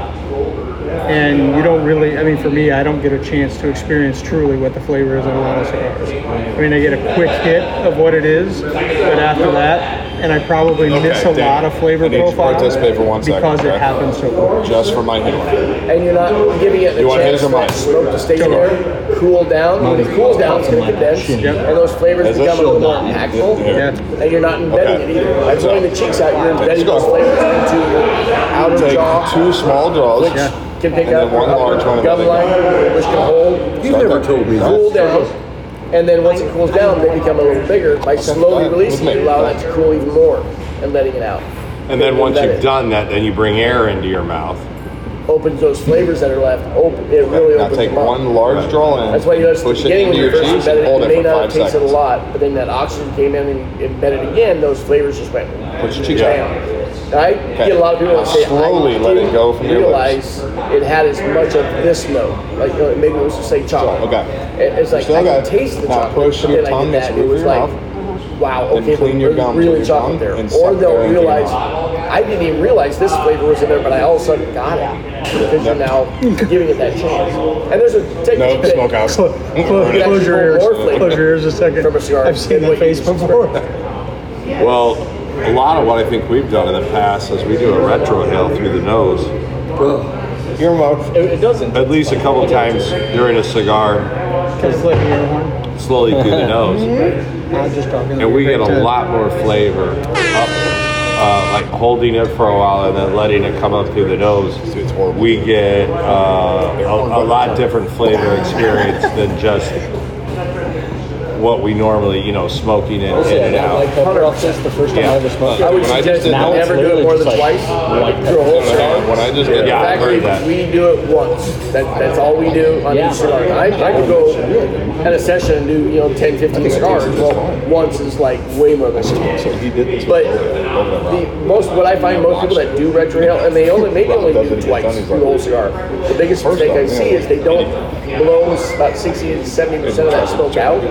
And you don't really, I mean, for me, I don't get a chance to experience truly what the flavor is in a lot of cigars. I mean, I get a quick hit of what it is, but after that, and I probably miss a Dan, lot of flavor I need you to profile for one second, because okay? it happens so quick. Just for my humor. And you're not giving it the You want chance his or for mine? that smoke to stay in Come on. there, cool down. When it cools down, it's going to condense, and those flavors Is become a little more impactful. Yeah. And you're not embedding Okay. it either. By blowing the cheeks out, you're embedding Let's those flavors into your outer jaw. two small draws. Can pick and up then one large one upper and gum then- line, which can hold. You've never told me cool that. down, and then once it cools down, they become a little bigger. By slowly fine. releasing it, me. you allow that to cool even more and letting it out. And then once Embed you've it. done that, then you bring air into your mouth. opens those flavors that are left open. It really Now opens take them up. one large draw in. That's why you notice at the push it beginning when into you your first cheeks and it, hold you it may for not five taste it a lot, but then that oxygen came in and you embedded again, those flavors just went Put your cheeks bam. Out. I get a lot of people that say, Slowly I let it go from your realize it had as much of this note. Like you know, maybe it was to say chocolate. Okay. It- It's like Still I got can taste the chocolate, push your then I tongue get that. the It was your like mouth. wow, okay, clean your there's gums really your chocolate there. and Or they'll there realize, I didn't even realize this flavor was in there, but I all of a sudden got it because you're now giving it that chance. And there's a technique No that- smokehouse. Close, You close your actually ears. pull more flavor Close your ears a second. from a cigar I've seen than that face before. Well, a lot of what I think we've done in the past is we do a retrohale through the nose. Your mouth. It, it doesn't. At least a couple times during a cigar, Just let me hear slowly through the nose. I'm just talking. And we get a lot more flavor up, uh, like holding it for a while and then letting it come up through the nose. It's horrible. We get uh, a, a lot different flavor experience than just what we normally, you know, smoking it in and out. Like pepper off since the first time Yeah. I ever smoked I would When I suggest just did not that, ever do it more than literally twice just like white through a whole When I- cigar. when I just did Yeah, that, I've heard that. We do it once. That, that's all we do on Yeah. each cigar. I, I could go at a session and do, you know, 10, 15 cigars. Well, once is like way more than two. He did this. But the most, what I find most people that do retrohale, and they only maybe only do it twice through the whole cigar. The biggest mistake I see is they don't blow about 60 to 70 percent of that smoke out,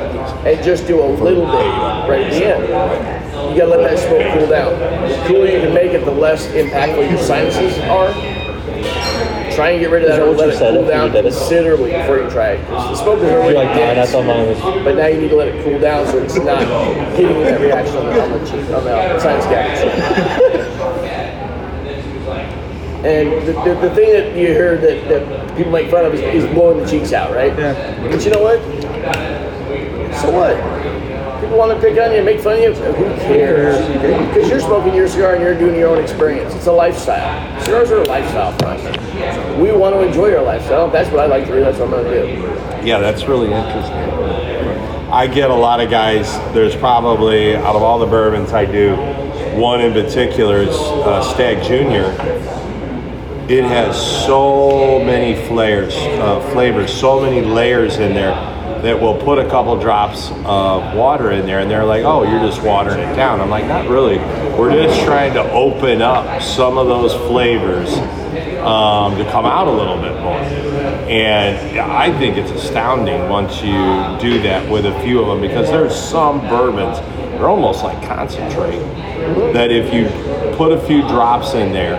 and just do a little bit right at the end. You gotta let that smoke cool down. The cooler you can make it, the less impactful your sinuses are. Try and get rid of that that or let it cool down it? considerably before you try it. 'Cause The smoke is You're already like, man, I dense. thought mine was. But now you need to let it cool down so it's not hitting that reaction on the, on the cheek, on the sinus cavity. And the, the, the thing that you hear that, that people make fun of is, is blowing the cheeks out, right? Yeah. But you know what? So what? People want to pick on you and make fun of you. Who cares? Because you're smoking your cigar and you're doing your own experience. It's a lifestyle. Cigars are a lifestyle us. We want to enjoy our lifestyle. That's what I like to do. That's what I'm going to do. Yeah, that's really interesting. I get a lot of guys. There's probably out of all the bourbons I do, one in particular is uh, Stagg Junior. It has so many flavors, uh, flavors, so many layers in there that will put a couple drops of water in there, and they're like, "Oh, you're just watering it down." I'm like, "Not really. We're just trying to open up some of those flavors um, to come out a little bit more." And I think it's astounding once you do that with a few of them because there's some bourbons they're almost like concentrate that if you put a few drops in there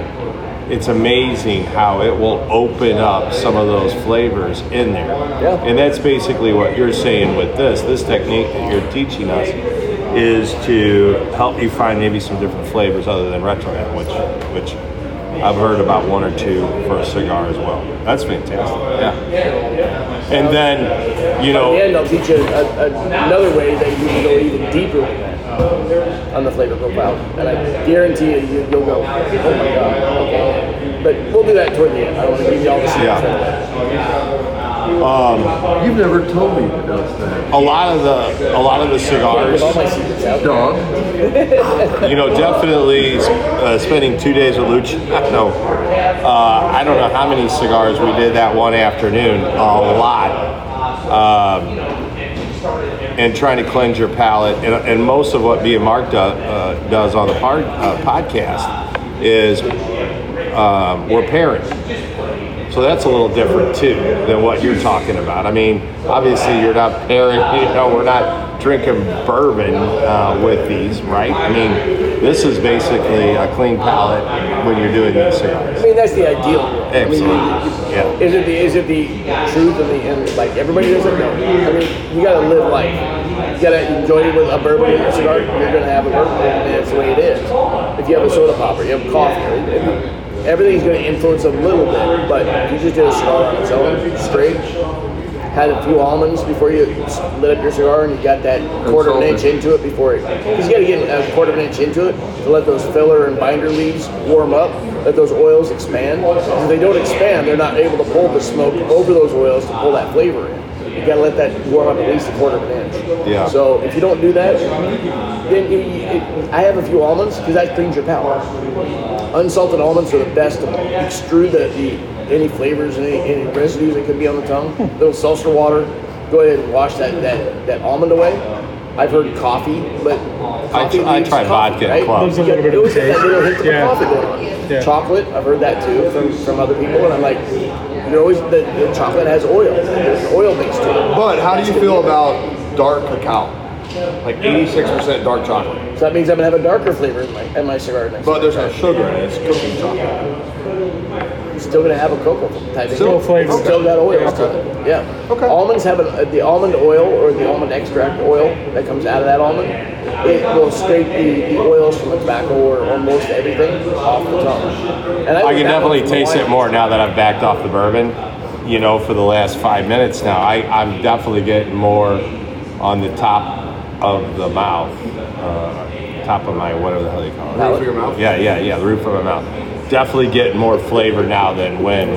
it's amazing how it will open up some of those flavors in there. Yeah. And that's basically what you're saying with this. This technique that you're teaching us is to help you find maybe some different flavors other than retrohale, which which I've heard about one or two for a cigar as well. That's fantastic. Yeah. And then, you At the know, end, I'll teach you a, a, another way that you can go even deeper with that on the flavor profile. And I guarantee you, you you'll go, oh my God, okay. But we'll do that toward the end. I don't want to give you all the secrets Yeah. right away. You've never told me about that. a lot of the a lot of the cigars Give all my secrets out. Dog. you know, definitely uh, spending two days with Luciano. Uh, I don't know how many cigars we did that one afternoon. A lot. Um, and trying to cleanse your palate. And, and most of what being Mark do, uh, does on the par, uh, podcast is um, we're pairing. So that's a little different too than what you're talking about. I mean, obviously you're not pairing, you know, we're not drinking bourbon uh, with these, right? I mean, this is basically a clean palate when you're doing these I cigars. mean, that's the ideal. I mean, Yeah. Is it the is it the truth and the and like everybody does it? No. I mean, you gotta live life. You gotta enjoy it with a bourbon in your cigar. You're gonna have a bourbon, and that's the way it is. If you have a soda popper, you have coffee. everything's gonna influence a little bit. But you just did a cigar on its own, straight, had a few almonds before you lit up your cigar, and you got that quarter of an inch into it before it. Because you got to get a quarter of an inch into it to let those filler and binder leaves warm up, let those oils expand. If they don't expand, they're not able to pull the smoke over those oils to pull that flavor in. You got to let that warm up at least a quarter of an inch. Yeah. So if you don't do that, then you, it, I have a few almonds because that cleans your palate. Unsalted almonds are the best to extrude the, the any flavors any, any residues that could be on the tongue. Hmm. Little seltzer water. Go ahead and wash that, that, that almond away. I've heard coffee, but coffee I leaves tried coffee, vodka right? club. There's a little bit It of was that taste. little hint of Yeah. coffee going on. Yeah. Chocolate, I've heard that too from, from other people, and I'm like, you always the, the chocolate has oil. There's an oil base to it. But how do you feel about dark cacao? like 86% dark chocolate. So that means I'm gonna have a darker flavor in my in my cigar next. But there's no sugar in it. It's cooking chocolate. It's still gonna have a cocoa type. of- Still flavor. It's still got oils to it. Yeah. Okay. Almonds have a, the almond oil or the almond extract oil that comes out of that almond. It will scrape the, the oils from the tobacco or, almost everything off the tongue. And I think can definitely one's the taste it more now that I've backed off the bourbon. You know, for the last five minutes now, I, I'm definitely getting more on the top of the mouth, uh, top of my whatever the hell you call it. Roof of your mouth? Yeah, yeah, yeah, the roof of my mouth. Definitely getting more flavor now than when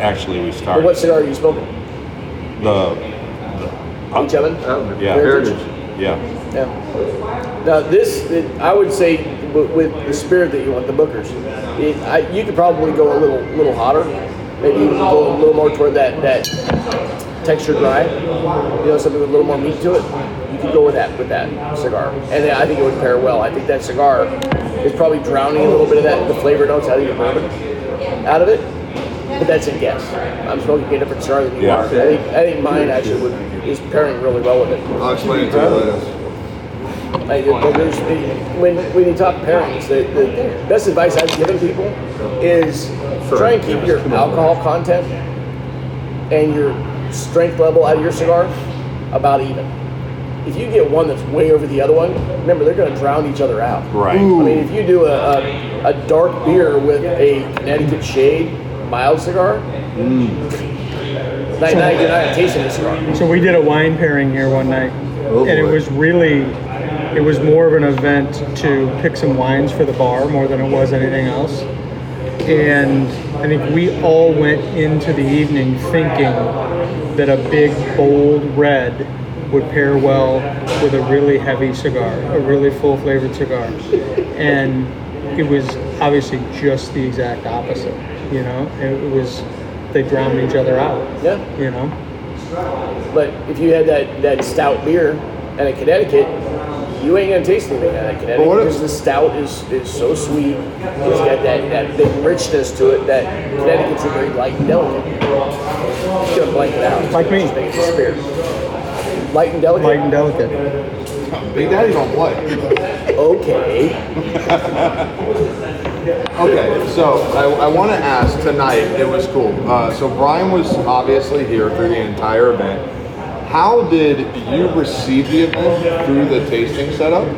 actually we But started. what cigar are you smoking? the, Each oven? yeah, Heritage? yeah. Yeah. Now this, it, I would say, with, with the spirit that you want, the Booker's, it, I, you could probably go a little, little hotter. Maybe even go a little more toward that that texture dry. You know, something with a little more meat to it. You could go with that with that cigar, and I think it would pair well. I think that cigar is probably drowning a little bit of that the flavor notes out of your bourbon, out of it. But that's a guess. I'm smoking a different cigar than you Yeah. are. I think I think mine actually would is pairing really well with it. I'll explain it to you later. Like, there's, when, when you talk pairings, the, the best advice I've given people is try and keep your alcohol content and your strength level out of your cigar about even. If you get one that's way over the other one, remember they're going to drown each other out. Right. I mean, if you do a, a, a dark beer with a Connecticut Shade mild cigar, now, now you're not tasting the cigar. So we did a wine pairing here one night, Oh, and it was really, it was more of an event to pick some wines for the bar more than it was anything else. And I think we all went into the evening thinking that a big, bold red would pair well with a really heavy cigar, a really full flavored cigar. And it was obviously just the exact opposite, you know? It was, they drowned each other out, Yeah. you know? But if you had that, that stout beer and a Connecticut, you ain't gonna taste anything out of that Connecticut what because the stout is, is so sweet. It's got that, that big richness to it that Connecticut's are very light and delicate. It's gonna blank it out. Like me. Just make it a spirit. Light and delicate. Light and delicate. Big Daddy don't play. okay. Okay, so I, I want to ask tonight. It was cool. Uh, so Brian was obviously here through the entire event. How did you receive the event through the tasting setup?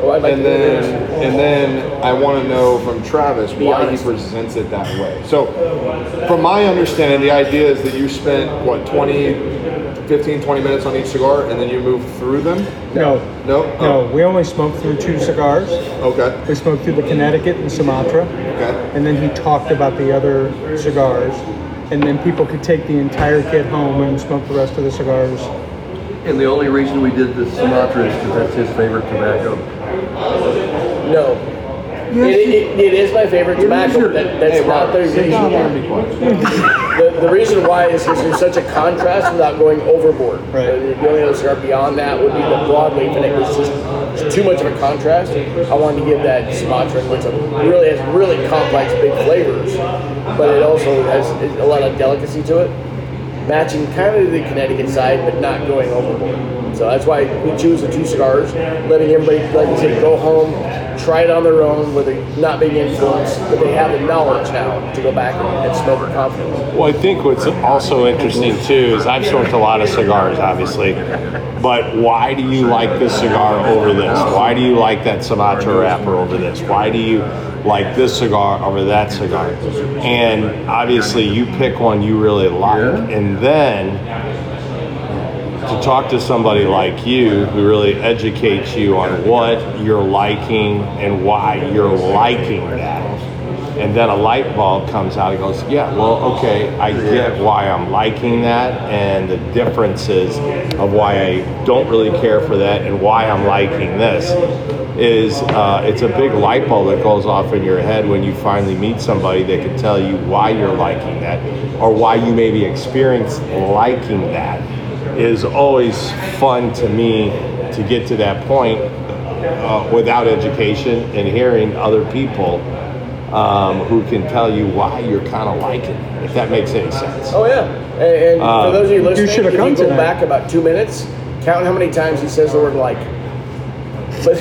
Oh, I'd like And to then, this. and then I want to know from Travis Be why honest. he presents it that way. So, from my understanding, the idea is that you spent what 20, 15, 20 minutes on each cigar, and then you move through them. No, No. no, oh. we only smoked through two cigars. Oh, okay. We smoked through the Connecticut and Sumatra, Okay. and then he talked about the other cigars, and then people could take the entire kit home and smoke the rest of the cigars. And the only reason we did the Sumatra is because that's his favorite tobacco. No. It, it, it is my favorite tobacco. your- That, that's Hey, not Rob, the reason. down there and. The, the reason why is because there's such a contrast without going overboard. Right. The, the only other cigar beyond that would be the broadleaf, and it was just it's too much of a contrast. I wanted to give that Sumatra, which a- really has really complex, big flavors, but it also has a lot of delicacy to it, matching kind of the Connecticut side, but not going overboard. So that's why we choose the two cigars, letting everybody, like you say, go home, try it on their own, they're not being influenced, but they have the knowledge now to go back and, smoke it confidently. Well, I think what's also interesting too is I've smoked a lot of cigars, obviously, but why do you like this cigar over this? Why do you like that Sumatra wrapper over this? Why do you like this cigar over that cigar? And obviously, you pick one you really like, and then to talk to somebody like you who really educates you on what you're liking and why you're liking that. And then a light bulb comes out and goes, Yeah, well, okay, I get why I'm liking that and the differences of why I don't really care for that and why I'm liking this. Is uh, it's a big light bulb that goes off in your head when you finally meet somebody that can tell you why you're liking that or why you maybe experienced liking that is always fun to me to get to that point uh, without education and hearing other people um, who can tell you why you're kind of liking it, if that makes any sense. Oh yeah, and, and Um, for those of you listening, you should've come you go tonight. back about two minutes, count how many times he says the word like. But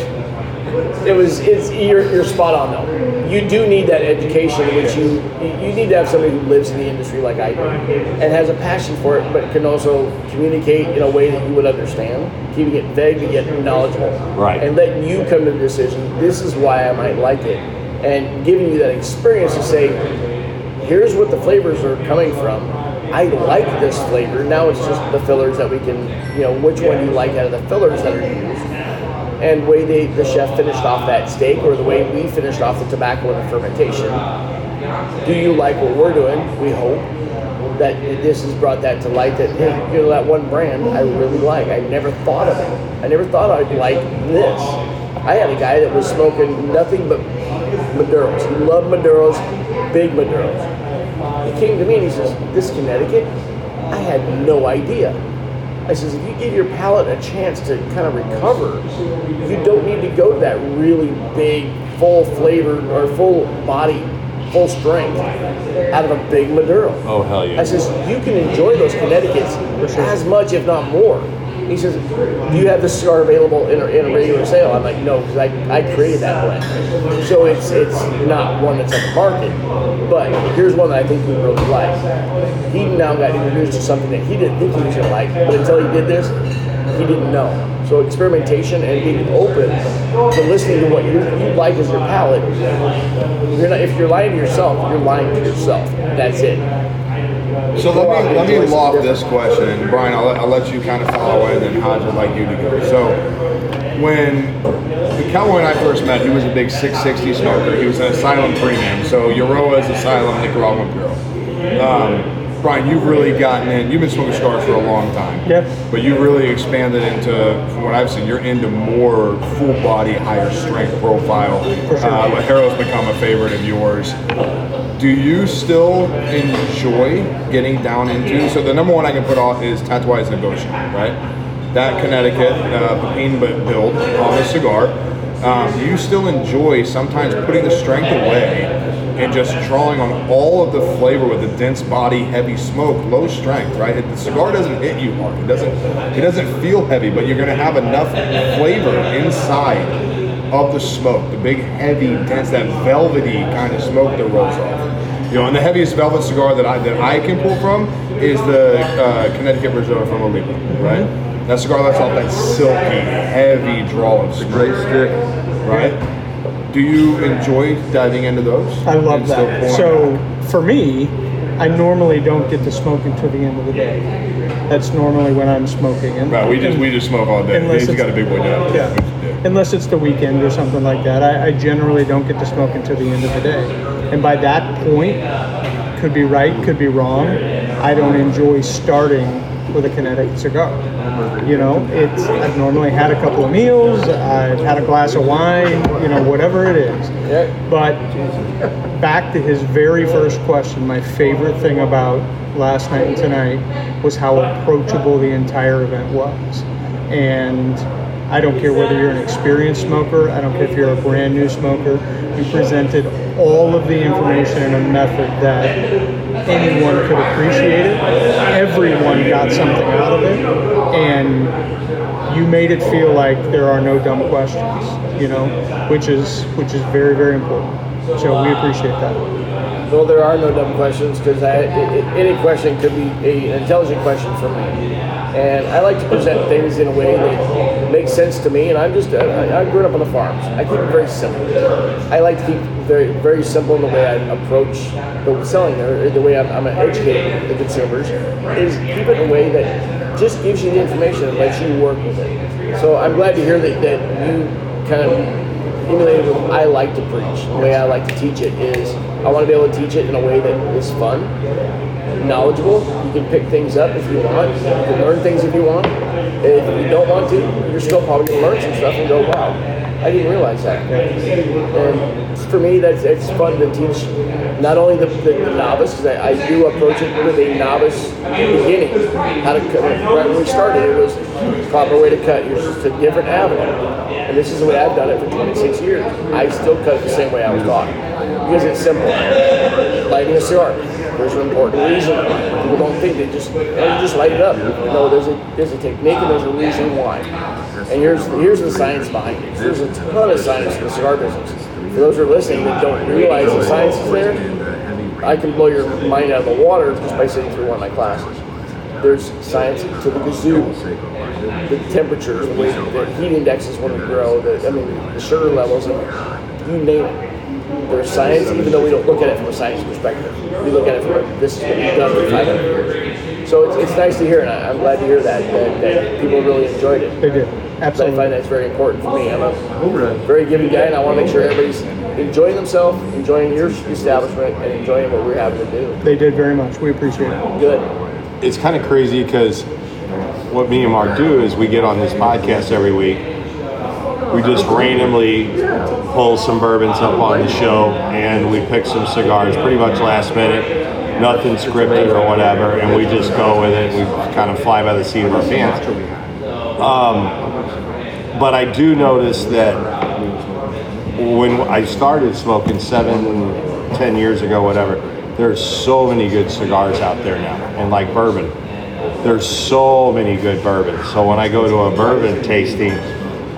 it was it's you're, you're spot on though. You do need that education, which you you need to have somebody who lives in the industry like I do and has a passion for it, but can also communicate in a way that you would understand, keeping it vague yet knowledgeable. Right. And letting you come to the decision. This is why I might like it, and giving you that experience to say, here's what the flavors are coming from. I like this flavor. Now it's just the fillers that we can, you know, which one you like out of the fillers that are used and way they, the chef finished off that steak or the way we finished off the tobacco and the fermentation. Do you like what we're doing? We hope that this has brought that to light that hey, you know that one brand I really like. I never thought of it. I never thought I'd like this. I had a guy that was smoking nothing but Maduros. He loved Maduros, big Maduros. He came to me and he says, "This Connecticut, I had no idea." I says, if you give your palate a chance to kind of recover, you don't need to go to that really big, full flavor or full body, full strength out of a big Maduro. Oh, hell yeah. I says, you can enjoy those Connecticut's as much, if not more. He says, do you have this cigar available in a, in a regular sale? I'm like, no, because I, I created that blend. So it's it's not one that's on the market. But here's one that I think he really like. He now got introduced to something that he didn't think he was going to like, but until he did this, he didn't know. So experimentation and being open to listening to what you, you like as your palate. You're not, if you're lying to yourself, you're lying to yourself. That's it. So let me let me loft this question, and Brian, I'll let, I'll let you kind of follow it, and then Hodge would like you to go. So when the Cowboy and I first met, he was a big 660 smoker. He was an Asylum premium, so Eiroa's Asylum Nicaraguan Puro. Um, Brian, you've really gotten in. You've been smoking cigars for a long time. Yep. But you've really expanded into, from what I've seen, you're into more full body, higher strength profile. For sure. Uh, Lajero's become a favorite of yours. Do you still enjoy getting down into? So the number one I can put off is Tatuaje's Negociant, right? That Connecticut uh, Pepin but build on the cigar. Um, do you still enjoy sometimes putting the strength away and just drawing on all of the flavor with the dense body, heavy smoke, low strength, right? The cigar doesn't hit you hard. It doesn't. It doesn't feel heavy, but you're going to have enough flavor inside of the smoke, the big, heavy, dense, that velvety kind of smoke that rolls off. You know, and the heaviest velvet cigar that I that I can pull from is the uh, Connecticut Reserve from Oliva, right? That cigar lets off that silky, heavy draw of smoke, Great stick. right? Do you enjoy diving into those? I love that. So for me, I normally don't get to smoke until the end of the day. That's normally when I'm smoking. And, right, we just we just smoke all day. Unless He's it's- got a big boy job. Yeah. Unless it's the weekend or something like that. I, I generally don't get to smoke until the end of the day. And by that point, could be right, could be wrong. I don't enjoy starting with a Connecticut cigar. You know, it's I've normally had a couple of meals, I've had a glass of wine, you know, whatever it is. But back to his very first question, my favorite thing about last night and tonight was how approachable the entire event was. And I don't care whether you're an experienced smoker, I don't care if you're a brand new smoker, you presented all of the information in a method that anyone could appreciate it. Everyone got something out of it. And you made it feel like there are no dumb questions, you know, which is which is very very important. So we appreciate that. Well, there are no dumb questions because any question could be a, an intelligent question for me. And I like to present things in a way that makes sense to me. And I'm just, I, I grew up on the farms. I keep it very simple. I like to keep very, very simple in the way I approach the selling, or the way I'm, I'm educating the consumers, is keep it in a way that just gives you the information and lets you work with it. So I'm glad to hear that, that you kind of emulated what I like to preach. The way I like to teach it is I want to be able to teach it in a way that is fun, knowledgeable. You can pick things up if you want. You can learn things if you want. If you don't want to, you're still probably going to learn some stuff and go, wow, I didn't realize that. And for me, that's it's fun to teach not only the, the, the novice, because I, I do approach it with a novice beginning. How to cut. Right when we started, it was proper way to cut. Here's just a different avenue. And this is the way I've done it for 26 years. I still cut it the same way I was taught because it's simple. lighting a cigar. There's an important reason. People don't think they just just light it up. No, there's a there's a technique and there's a reason why. And here's here's the science behind it. There's a ton of science in the cigar business. For those who are listening that don't realize the science is there, I can blow your mind out of the water just by sitting through one of my classes. There's science to the kazoo, the temperatures, the way the heat indexes when we grow, the I mean the sugar levels, you name it. There's science, even though we don't look at it from a science perspective. We look at it from this is what we've done for 500 years. So it's, it's nice to hear, and I, I'm glad to hear that, that, that people really enjoyed it. They did. I Absolutely. find that's very important for me. I'm a very giving guy, and I want to make sure everybody's enjoying themselves, enjoying your establishment, and enjoying what we're having to do. They did very much. We appreciate it. Good. it's kind of crazy because what me and Mark do is we get on this podcast every week. We just randomly pull some bourbons up on the show and we pick some cigars pretty much last minute, nothing scripted or whatever, and we just go with it. We kind of fly by the seat of our pants. Um, but I do notice that when I started smoking seven, ten years ago, whatever, there's so many good cigars out there now, and like bourbon, there's so many good bourbons. So when I go to a bourbon tasting,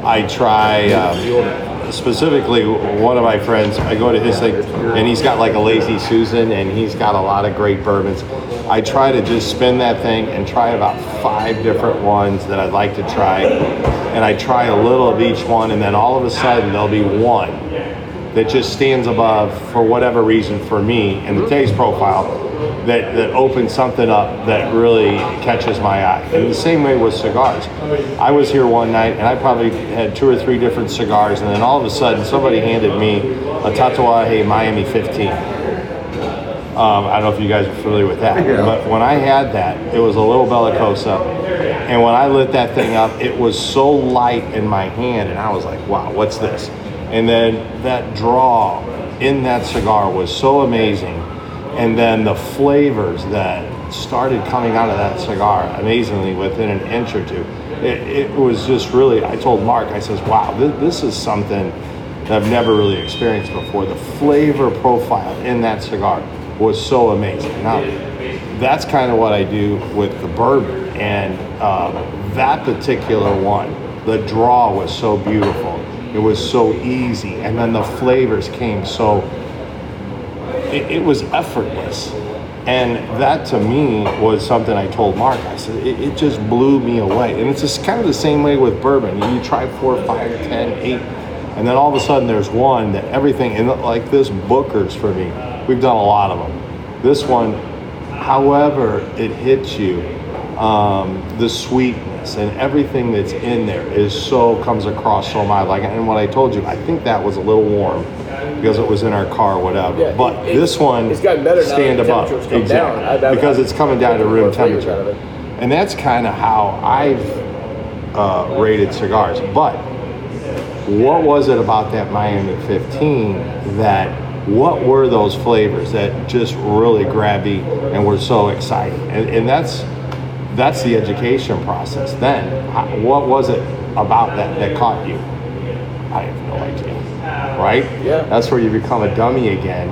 I try. Um, specifically, one of my friends, I go to his thing, and he's got like a lazy Susan, and he's got a lot of great bourbons. I try to just spin that thing and try about five different ones that I'd like to try, and I try a little of each one, and then all of a sudden there'll be one that just stands above for whatever reason for me and the taste profile that, that opens something up that really catches my eye. And the same way with cigars. I was here one night and I probably had two or three different cigars, and then all of a sudden somebody handed me a Tatuaje Miami 15. Um, I don't know if you guys are familiar with that, but when I had that, it was a little Bellicosa, and when I lit that thing up, it was so light in my hand, and I was like, "Wow, what's this?" And then that draw in that cigar was so amazing, and then the flavors that started coming out of that cigar amazingly within an inch or two. It, it was just really. I told Mark, I says, "Wow, this, this is something." that I've never really experienced before. The flavor profile in that cigar was so amazing. Now, that's kind of what I do with the bourbon, and um, that particular one, the draw was so beautiful. It was so easy, and then the flavors came so. It, it was effortless. And that to me was something I told Mark. I said, it, it just blew me away. And it's just kind of the same way with bourbon. You try four, five, ten, eight, and then all of a sudden there's one that everything, and like this Booker's for me, we've done a lot of them. This one, however it hits you, um, the and everything that's in there is so, comes across so mild. Like, and what I told you, I think that was a little warm because it was in our car or whatever. Yeah, but it- this one, it's gotten better now stand the above. exactly. down. I- I- because it's coming down to room temperature. out of it. And that's kind of how I've uh, rated cigars. But what was it about that Miami 15 that what were those flavors that just really grabbed me and were so exciting? And, and that's that's the education process. Then, what was it about that that caught you? I have no idea. Right? Yeah. That's where you become a dummy again.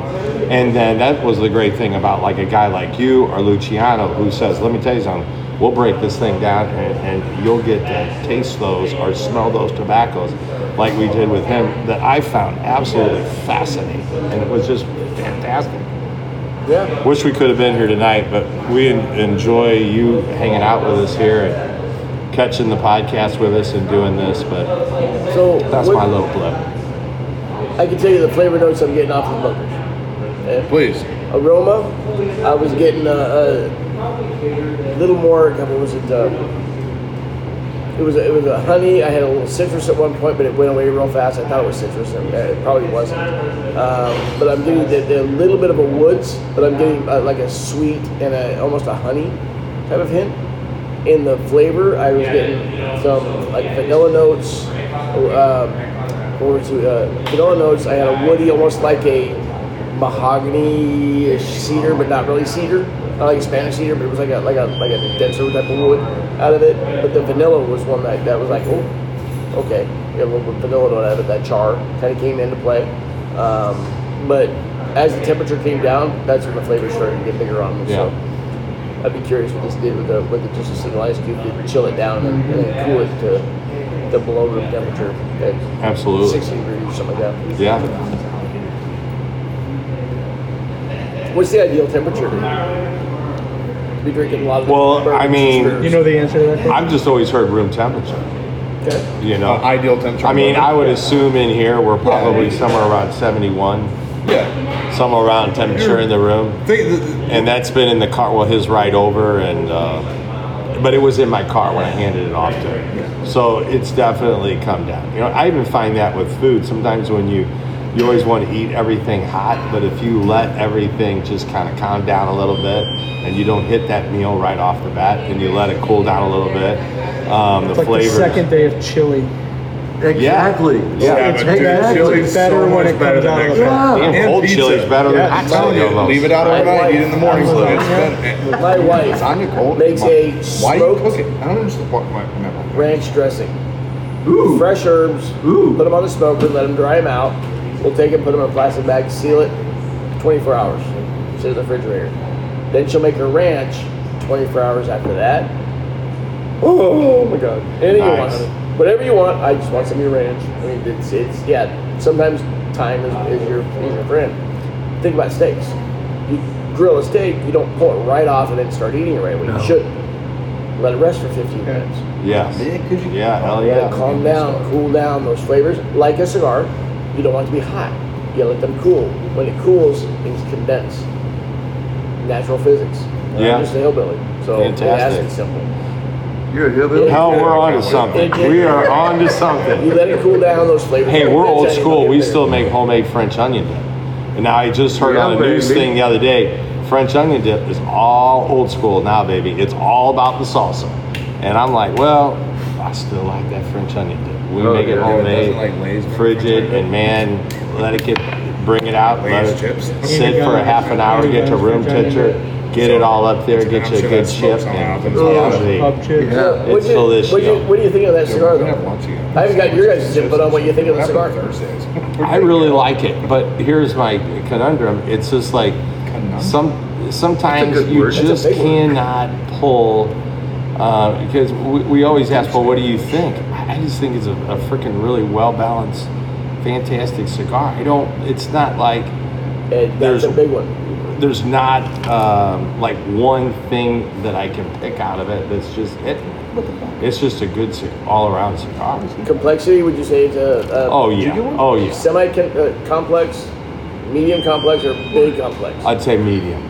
And then that was the great thing about like a guy like you or Luciano who says, let me tell you something, we'll break this thing down and, and you'll get to taste those or smell those tobaccos like we did with him that I found absolutely fascinating. And it was just fantastic. Yeah. Wish we could have been here tonight, but we enjoy you hanging out with us here and catching the podcast with us and doing this. But So that's what- my little blip. I can tell you the flavor notes I'm getting off the Booker's. Please. aroma. I was getting a, a little more. What was it? Uh, it was a, it was a honey. I had a little citrus at one point, but it went away real fast. I thought it was citrus, and it probably wasn't. Um, but I'm getting the little bit of a woods, but I'm getting uh, like a sweet and a, almost a honey type of hint. In the flavor, I was getting some like vanilla notes. What was it? Uh, vanilla notes. I had a woody, almost like a mahogany cedar, but not really cedar. Not like a Spanish cedar, but it was like a like a like a denser type of wood out of it. But the vanilla was one that, that was like, oh, okay, have a little bit of vanilla out of it. That char kind of came into play. Um, but as the temperature came down, that's when the flavors started to get bigger on them. So I'd be curious what this did with the with the, just a single ice cube to chill it down and, and cool it to the below room temperature at Absolutely. 60 degrees or something like that. Yeah. What's the ideal temperature be drinking a lot of? Well, I mean- You know the answer to that question? I've just always heard room temperature. Okay. You know, Uh, ideal temperature. I mean, I would assume in here we're probably somewhere around 71, Yeah. somewhere around temperature in the room. Think that- And that's been in the car, well, his ride over, and uh, but it was in my car when I handed it off to him. So it's definitely come down. You know, I even find that with food. Sometimes when you you always want to eat everything hot, but if you let everything just kind of calm down a little bit, and you don't hit that meal right off the bat, and you let it cool down a little bit, um, the It's like flavors. the second day of chili. Exactly. Yeah, It's but dude, better- chili's it's better so when much it better comes than out of next the day. Damn, And cold pizza. chili is better than hot I'm telling chili you, almost. leave it out My overnight, wife- eat it in the morning. Amazon, It's better. My wife Lasagna cold. makes a Why do you smoked cook it? I don't understand. What, what, ranch dressing. Ooh. Fresh herbs. Ooh. Put them on the smoker. Let them dry them out. We'll take them, put them in a plastic bag, seal it. 24 hours. Sit in the refrigerator. Then she'll make her ranch 24 hours after that. Oh my god. Anything you want, Whatever you want. I just want some of your ranch. I mean, it's, it's yeah. Sometimes time is, is your is your friend. Think about steaks. You grill a steak, you don't pull it right off and then start eating it right away. No. You should let it rest for 15 minutes. Yes. Yeah, 'cause you- Yeah, hell yeah. calm down, cool down those flavors. Like a cigar, you don't want it to be hot. You let them cool. When it cools, things condense. Natural physics. Yeah. I'm just a hillbilly, so it has to be simple. You're a hillbilly. Hell, we're on to something. We are on to something. You let it cool down those flavors. Hey, we're old school. We up there. still make homemade French onion dip. And now I just heard on a Yeah, news thing the other day, French onion dip is all old school now, baby. It's all about the salsa. And I'm like, well, I still like that French onion dip. We Oh, make it yeah. homemade, Doesn't like Lay's make frigid, French onion and man, let it get, bring it out, let Lay's it chips. sit for a half an hour, get to room temperature, get it all up there, get I'm you a sure good that chip, and happens. yeah, Pub chips. Yeah. What'd it's you- delicious. What do you, what do you think of that cigar, though? I haven't got your guys' input on what you think of the What cigar. happened Thursdays? I really like it, but here's my conundrum. It's just like Conundrum? some sometimes That's a good you word. That's a just big word. cannot pull uh, because we, we always ask, well, what do you think? I I just think it's a, a freaking really well balanced, fantastic cigar. I don't. It's not like And There's- that's a big one. there's not um, like one thing that I can pick out of it. That's just it. It's just a good all around cigar. Complexity, would you say it's a, a Oh yeah. Oh yeah. semi uh, complex, medium complex, or big complex? I'd say medium.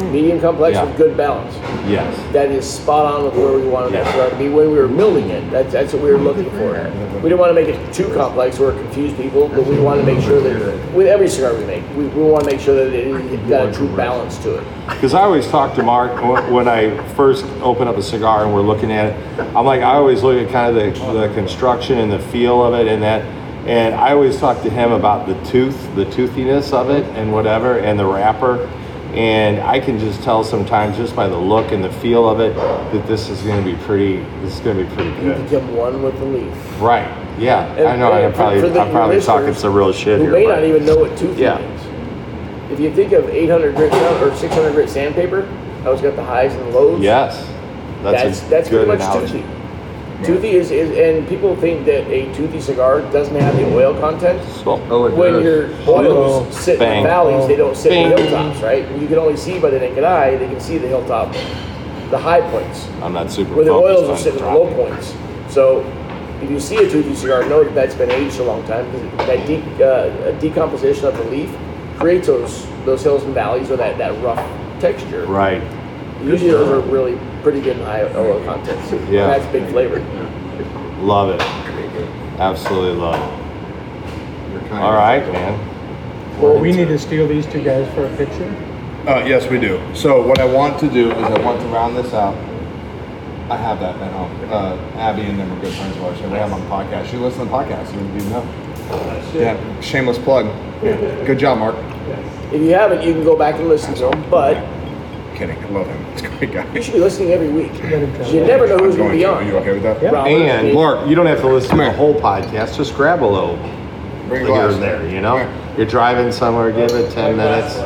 Mm. medium complex Yeah. with good balance. Yes. That is spot on with where we wanted that Yeah. to be when we were building it. That's, that's what we were looking for. We didn't want to make it too complex or confuse people, but we want to make sure that with every cigar we make, we, we want to make sure that it got a true balance to it. Because I always talk to Mark wh- when I first open up a cigar and we're looking at it. I'm like, I always look at kind of the, the construction and the feel of it and that. And I always talk to him about the tooth, the toothiness of it and whatever, and the wrapper. And I can just tell sometimes just by the look and the feel of it that this is going to be pretty. This is going to be pretty good. You become one with the leaf. Right? Yeah. And- I know. I'm probably I'm probably talking some real shit Who here. may but- not even know what tooth Yeah. means. If you think of 800 grit or 600 grit sandpaper, I it's got the highs and the lows. Yes. That's That's a that's good pretty much analogy. toothy. Toothy is, is, and people think that a toothy cigar doesn't have the oil content. Oh, it when does. your oils sit in the valleys, they don't sit in the hilltops, right? You can only see by the naked eye, they can see the hilltop, the high points, I'm not super where the oils are sitting in the low points. So if you see a toothy cigar, know that that's been aged a long time because that de- uh, decomposition of the leaf creates those those hills and valleys or that, that rough texture. Right. Usually those are really pretty good in high oil contents. Yeah. That's big flavor. Love it. Absolutely love it. All right, man. Well, we need to steal these two guys for a picture. Uh, yes, we do. So what I want to do is I want to round this out. I have that at home. Uh, Abby and them are good friends of ours. So we have them on the podcast. She listens to the podcast. You didn't know. Yeah, shameless plug. Yeah. Good job, Mark. If you haven't, you can go back and listen to them, but Kidding. I love him. He's a great guy. you should be listening every week. Let him try. You never know who's I'm going to be Are you on. okay with that? Yeah. Robert, And me. Mark, you don't have to listen to the whole podcast. Just grab a little Bring a here glass. and there. You know, Right. you're driving somewhere, give it 10 minutes.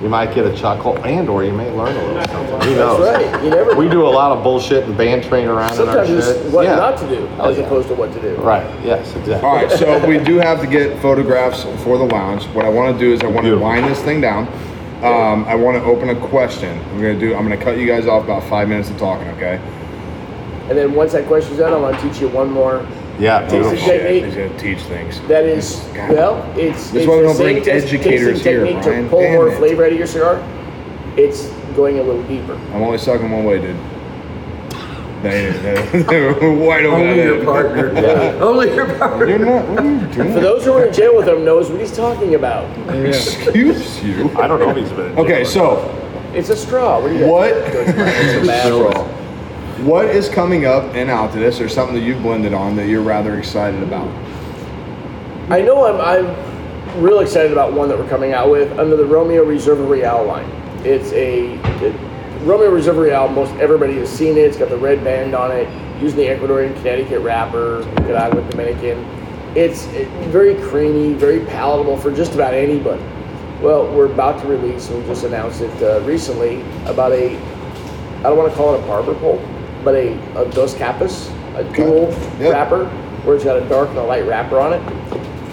You might get a chuckle, and or you may learn a little something. Who knows? right. You never We do a lot of bullshit and band train around in our Sometimes shit. it's what Yeah. not to do Oh, as yeah. opposed to what to do. Right. Yes. Exactly. All right, so we do have to get photographs for the lounge. What I want to do is I want to Beautiful. wind this thing down. Um, I want to open a question. I'm gonna do. I'm gonna cut you guys off about five minutes of talking. Okay. And then once that question's done, I want to teach you one more. Yeah. Beautiful. technique. He's gonna teach things. That is, God. well, it's, This it's is why we the don't bring same tas- educators tasting here, technique Brian. to pull Damn more it. flavor out of your cigar. It's going a little deeper. I'm only sucking one way, dude. They, they, they were wide open. Only your partner. Only your partner. You're not. What are you doing? For those who were in jail with him, knows what he's talking about. Excuse you. I don't know if he's been. in jail Okay, so It's a straw. What do you got? what? It's a bad straw. What is coming up in Altadis or something that you've blended on that you're rather excited about? I know I'm, I'm real excited about one that we're coming out with under the Romeo Reserva Real line. It's a it, Romeo Reserva Real. Most everybody has seen it. It's got the red band on it, using the Ecuadorian Connecticut wrapper, Nicaragua Dominican. It's it, very creamy, very palatable for just about anybody. Well, we're about to release, and we just announced it uh, recently about a I don't want to call it a barber pole, but a, a Dos Capas, a dual Yep. wrapper, where it's got a dark and a light wrapper on it.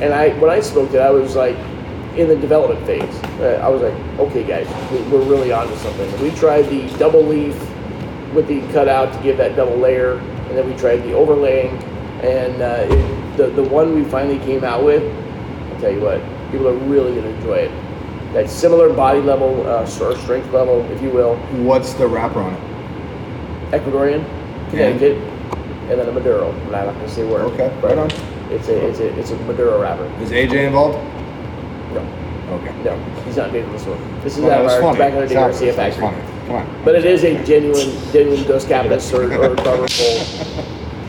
And I, when I smoked it, I was like, in the development phase. Uh, I was like, okay, guys, we, we're really onto something. We tried the double leaf with the cutout to give that double layer, and then we tried the overlaying, and uh, it, the the one we finally came out with. I'll tell you what, people are really gonna enjoy it. That similar body level, uh, or strength level, if you will, What's the wrapper on it? Ecuadorian, Connecticut, and then a Maduro. I'm not gonna say where. Okay, right on. It's a it's a it's a Maduro wrapper. Is AJ involved? No, Okay. no, he's not dating this one. This is Well, out of that's our funny. back in the It's day out- Garcia that's factory. funny. Come on. But it is a genuine genuine Dos Capas or, or Barber Pole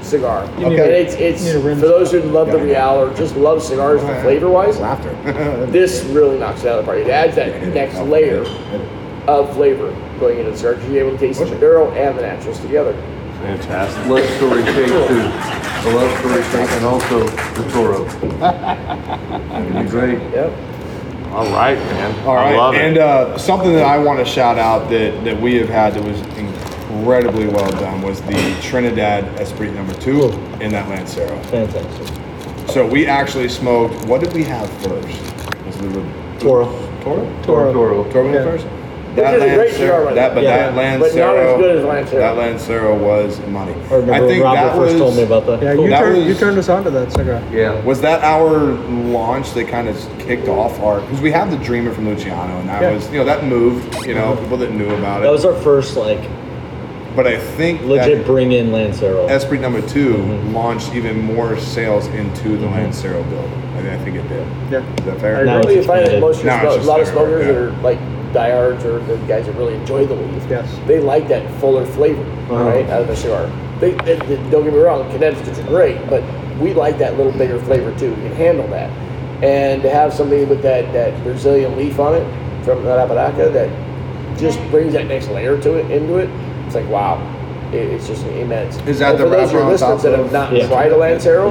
cigar. Okay. And it's it's need a for those who love the Yeah, I know. Real or just love cigars flavor wise. Laughter. This really knocks it out of the park. It adds that next layer of flavor going into the cigar. 'cause You're able to taste the Maduro and the naturals together. Fantastic. Love story shake too. The love story shake and also the Toro. That'd be great. Yep. All right, man. All right, I love and it. uh, something that I want to shout out that, that we have had that was incredibly well done was the Trinidad Esprit number two in that Lancero. Fantastic. So we actually smoked. What did we have first? Was it the Toro. Toro? Toro. Toro. Toro Yeah. first. Which is a great cigar, by that, but way. that Yeah. But not as Lancero, good as Lancero. that Lancero was money. I remember when Robert first told me about that. Yeah, you That turned you was- turned us on to that cigar. Yeah. Was that our launch that kind of kicked off our? Because we have the Dreamer from Luciano, and that Yeah. was you know that moved. You know, mm-hmm. people that knew about it. That was our first like but I think legit that bring in Lancero. Esprit number 2 mm-hmm. launched even more sales into the mm-hmm. Lancero build. I, think- I think it did. Yeah. Is that fair? Now Really, you it's find that most of your No, smo- it's a just lot of there, smokers yeah. are like diehards or the guys that really enjoy the leaf. Yes. They like that fuller flavor, uh-huh. right, out of the cigar. They, they, they- don't get me wrong, Connecticut's are great, but we like that little bigger flavor too. We can handle that, and to have something with that that Brazilian leaf on it from that Arapiraca that just brings that next layer to it into it. It's like wow, it's just immense. Is that And the for those of wrapper your on listeners top that of- have not Yeah. tried a Lancero?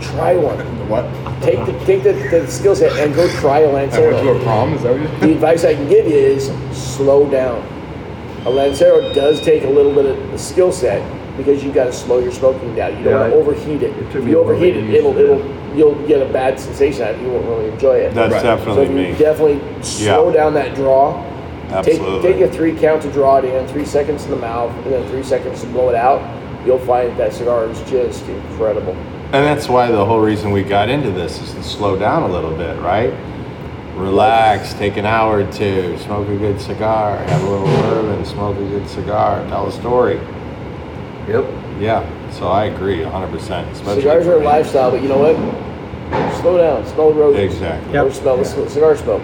Brazilian Apparel. Try one. What? Take the take the, the skill set and go try a I Lancero. went to a prom. Is that what The advice I can give you is slow down. A Lancero does take a little bit of the skill set because you've got to slow your smoking down. You don't Yeah, want to overheat it. it If you a while to overheat get it, used it'll it'll you'll get a bad sensation out of it. You won't really enjoy it. That's Right. so definitely if you me. definitely slow down that draw. Absolutely. Take, take a three count to draw it in, three seconds in the mouth, and then three seconds to blow it out. You'll find that cigar is just incredible. And that's why the whole reason we got into this is to slow down a little bit, right? Relax, take an hour or two, smoke a good cigar, have a little bourbon, smoke a good cigar, tell a story. Yep. Yeah, so I agree 100%. Especially Cigars for are a me. lifestyle, but you know what? Slow down, smell the roses. Exactly. Or smell the c- cigar smoke.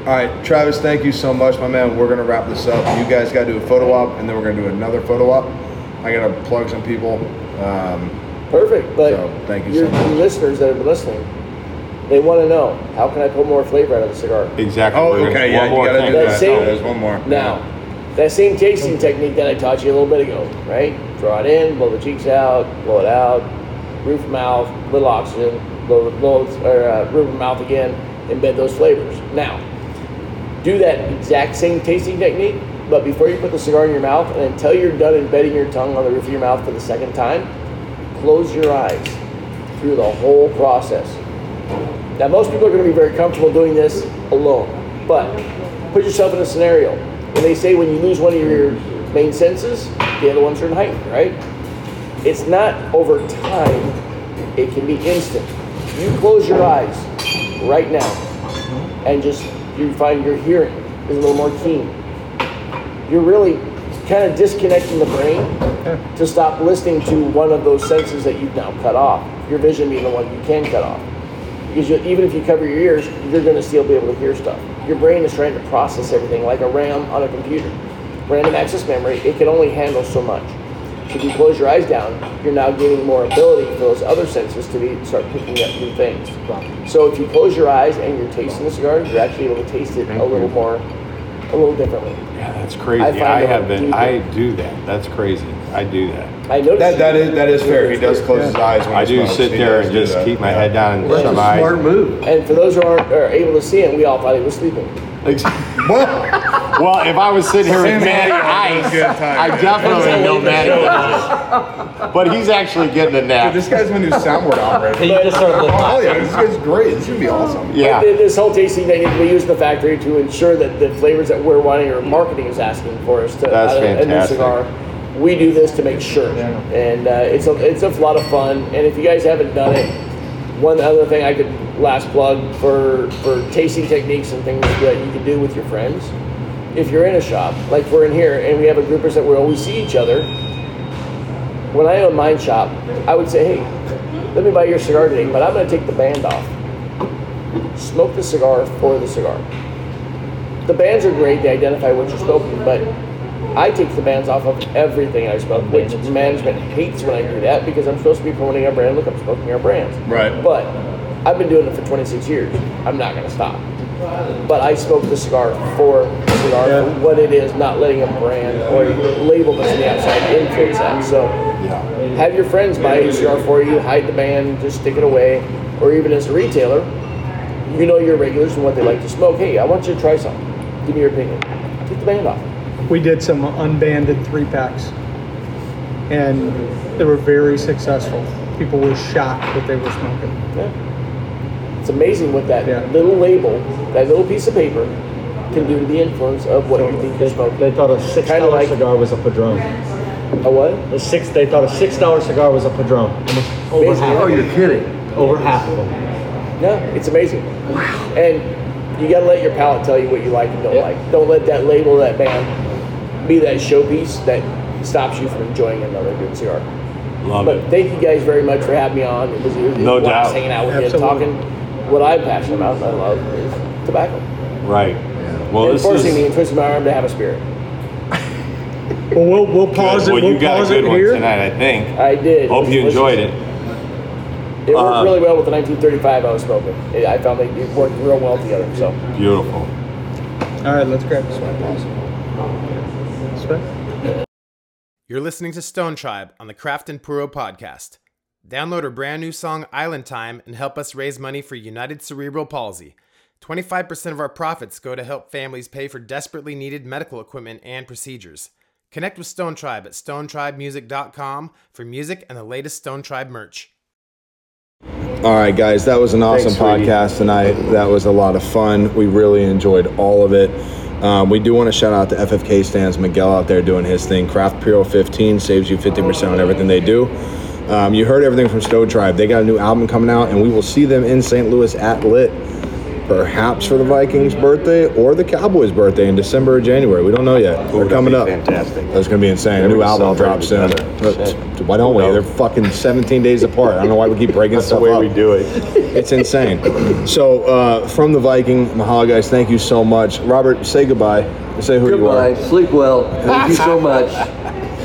All right, Travis. Thank you so much, my man. We're gonna wrap this up. You guys got to do a photo op, and then we're gonna do another photo op. I gotta plug some people. Um, Perfect, but So, thank you your, so much. your listeners that are listening, they want to know how can I pull more flavor out of the cigar? Exactly. oh, okay. Yeah, one you more gotta do That that. same- Oh, there's one more. Now, that same tasting technique that I taught you a little bit ago, right? Draw it in, blow the cheeks out, blow it out, roof mouth, little oxygen, blow, blow or uh, roof of mouth again, embed those flavors. Now, do that exact same tasting technique, but before you put the cigar in your mouth and until you're done embedding your tongue on the roof of your mouth for the second time, close your eyes through the whole process. Now, most people are going to be very comfortable doing this alone, but put yourself in a scenario. When they say when you lose one of your main senses, the other ones are heightened, right? It's not over time, it can be instant. You close your eyes right now and just you find your hearing is a little more keen. You're really kind of disconnecting the brain to stop listening to one of those senses that you've now cut off. Your vision being the one you can cut off. Because you, even if you cover your ears, you're going to still be able to hear stuff. Your brain is trying to process everything like a RAM on a computer. Random access memory, it can only handle so much. So if you close your eyes down, you're now gaining more ability for those other senses to be, start picking up new things. So if you close your eyes and you're tasting the cigar, you're actually able to taste it a little more, a little differently. Yeah, that's crazy. I I, find have been. I do that. That's crazy. I do that. I noticed That, that is that is fair. He does close his eyes when I he do smokes. sit He there does and do just that. keep my Yeah. head down and That's shut a smart eyes. move. And for those who aren't are able to see it, we all thought he was sleeping. well, if I was sitting here with Manny eyes, Good time. I definitely know Manny eyes. But he's actually getting a Dude, this guy's my new soundboard operator. You just started looking Oh yeah, this guy's great. This is gonna be awesome. Yeah. Th- This whole tasting thing, we use the factory to ensure that the flavors that we're wanting or marketing is asking for us to That's out of a new cigar. We do this to make sure, and uh, it's a it's a lot of fun. And if you guys haven't done it, one other thing I could last plug for for tasting techniques and things that you can do with your friends. If you're in a shop, like we're in here, and we have a groupers that we always see each other. When I own my shop, I would say, hey, let me buy your cigar today, but I'm going to take the band off smoke the cigar for the cigar. The bands are great, they identify what you're smoking, but I take the bands off of everything I smoke, which management hates when I do that because I'm supposed to be promoting our brand. Look, I'm smoking our brands. Right. But I've been doing it for 26 years. I'm not going to stop. But I smoke the cigar for the cigar, for what it is, not letting a brand or label that's on the outside influence that. So have your friends buy a cigar for you, hide the band, just stick it away. Or even as a retailer, you know your regulars and what they like to smoke. Hey, I want you to try something. Give me your opinion. Take the band off. We did some unbanded three packs, and they were very successful. People were shocked that they were smoking. Yeah. It's amazing what that Yeah. little label, that little piece of paper, can do to the influence of what you think you're They thought a six Kinda like- cigar was a padron. A what? A six. They thought a six dollar cigar was a padron. Over Amazing. half. Oh, you're kidding. Over half of them. No, it's amazing. And you got to let your palate tell you what you like and don't Yep. like. Don't let that label, that band, be that showpiece that stops you from enjoying another good cigar. Love it. But it. thank you guys very much for having me on. It was, it was No doubt. hanging out with you and talking. What I'm passionate about and I love is tobacco. Right. Well, and this forcing me is. and twisting my arm to have a spirit. Well, we'll, we'll pause Well, it. We'll you got a good one here. tonight, I think. I did. Hope you was- enjoyed it. It worked Uh, really well with the 1935 I was smoking. It, I found they it worked real well together. So Beautiful. All right, let's grab this one. Sweat. You're listening to Stone Tribe on the Craft and Puro podcast. Download our brand new song Island Time and help us raise money for United Cerebral Palsy. 25% of our profits go to help families pay for desperately needed medical equipment and procedures. Connect with Stone Tribe at stonetribemusic.com for music and the latest Stone Tribe merch. All right, guys, that was an awesome Thanks, podcast tonight. That was a lot of fun. We really enjoyed all of it. Um, we do want to shout out to FFK stands Miguel out there doing his thing. Craft Puro 15 saves you 50% on everything they do. Um, you heard everything from Stone Tribe. They got a new album coming out, and we will see them in St. Louis at Lit, perhaps for the Vikings' birthday or the Cowboys' birthday in December or January. We don't know yet. They're coming up. fantastic. That's going to be insane. Maybe new album drops soon. together. Why don't we? knows? They're fucking 17 days apart. I don't know why we keep breaking That's the way up. we do it. It's insane. So, uh, from the Viking, Mahalo, guys, thank you so much. Robert, say goodbye. Say who you are. Goodbye. Sleep well. Thank you so much.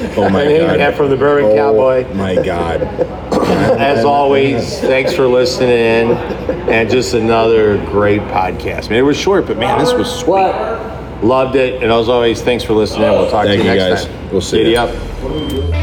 Are. Oh my And, god. and from the Bourbon oh, Cowboy, My god. as always, thanks for listening in, and just another great podcast. Man, it was short, but man, this was sweet. What? Loved it, and as always, thanks for listening. We'll talk Thank to you you, next guys. time. We'll see Giddy ya. up.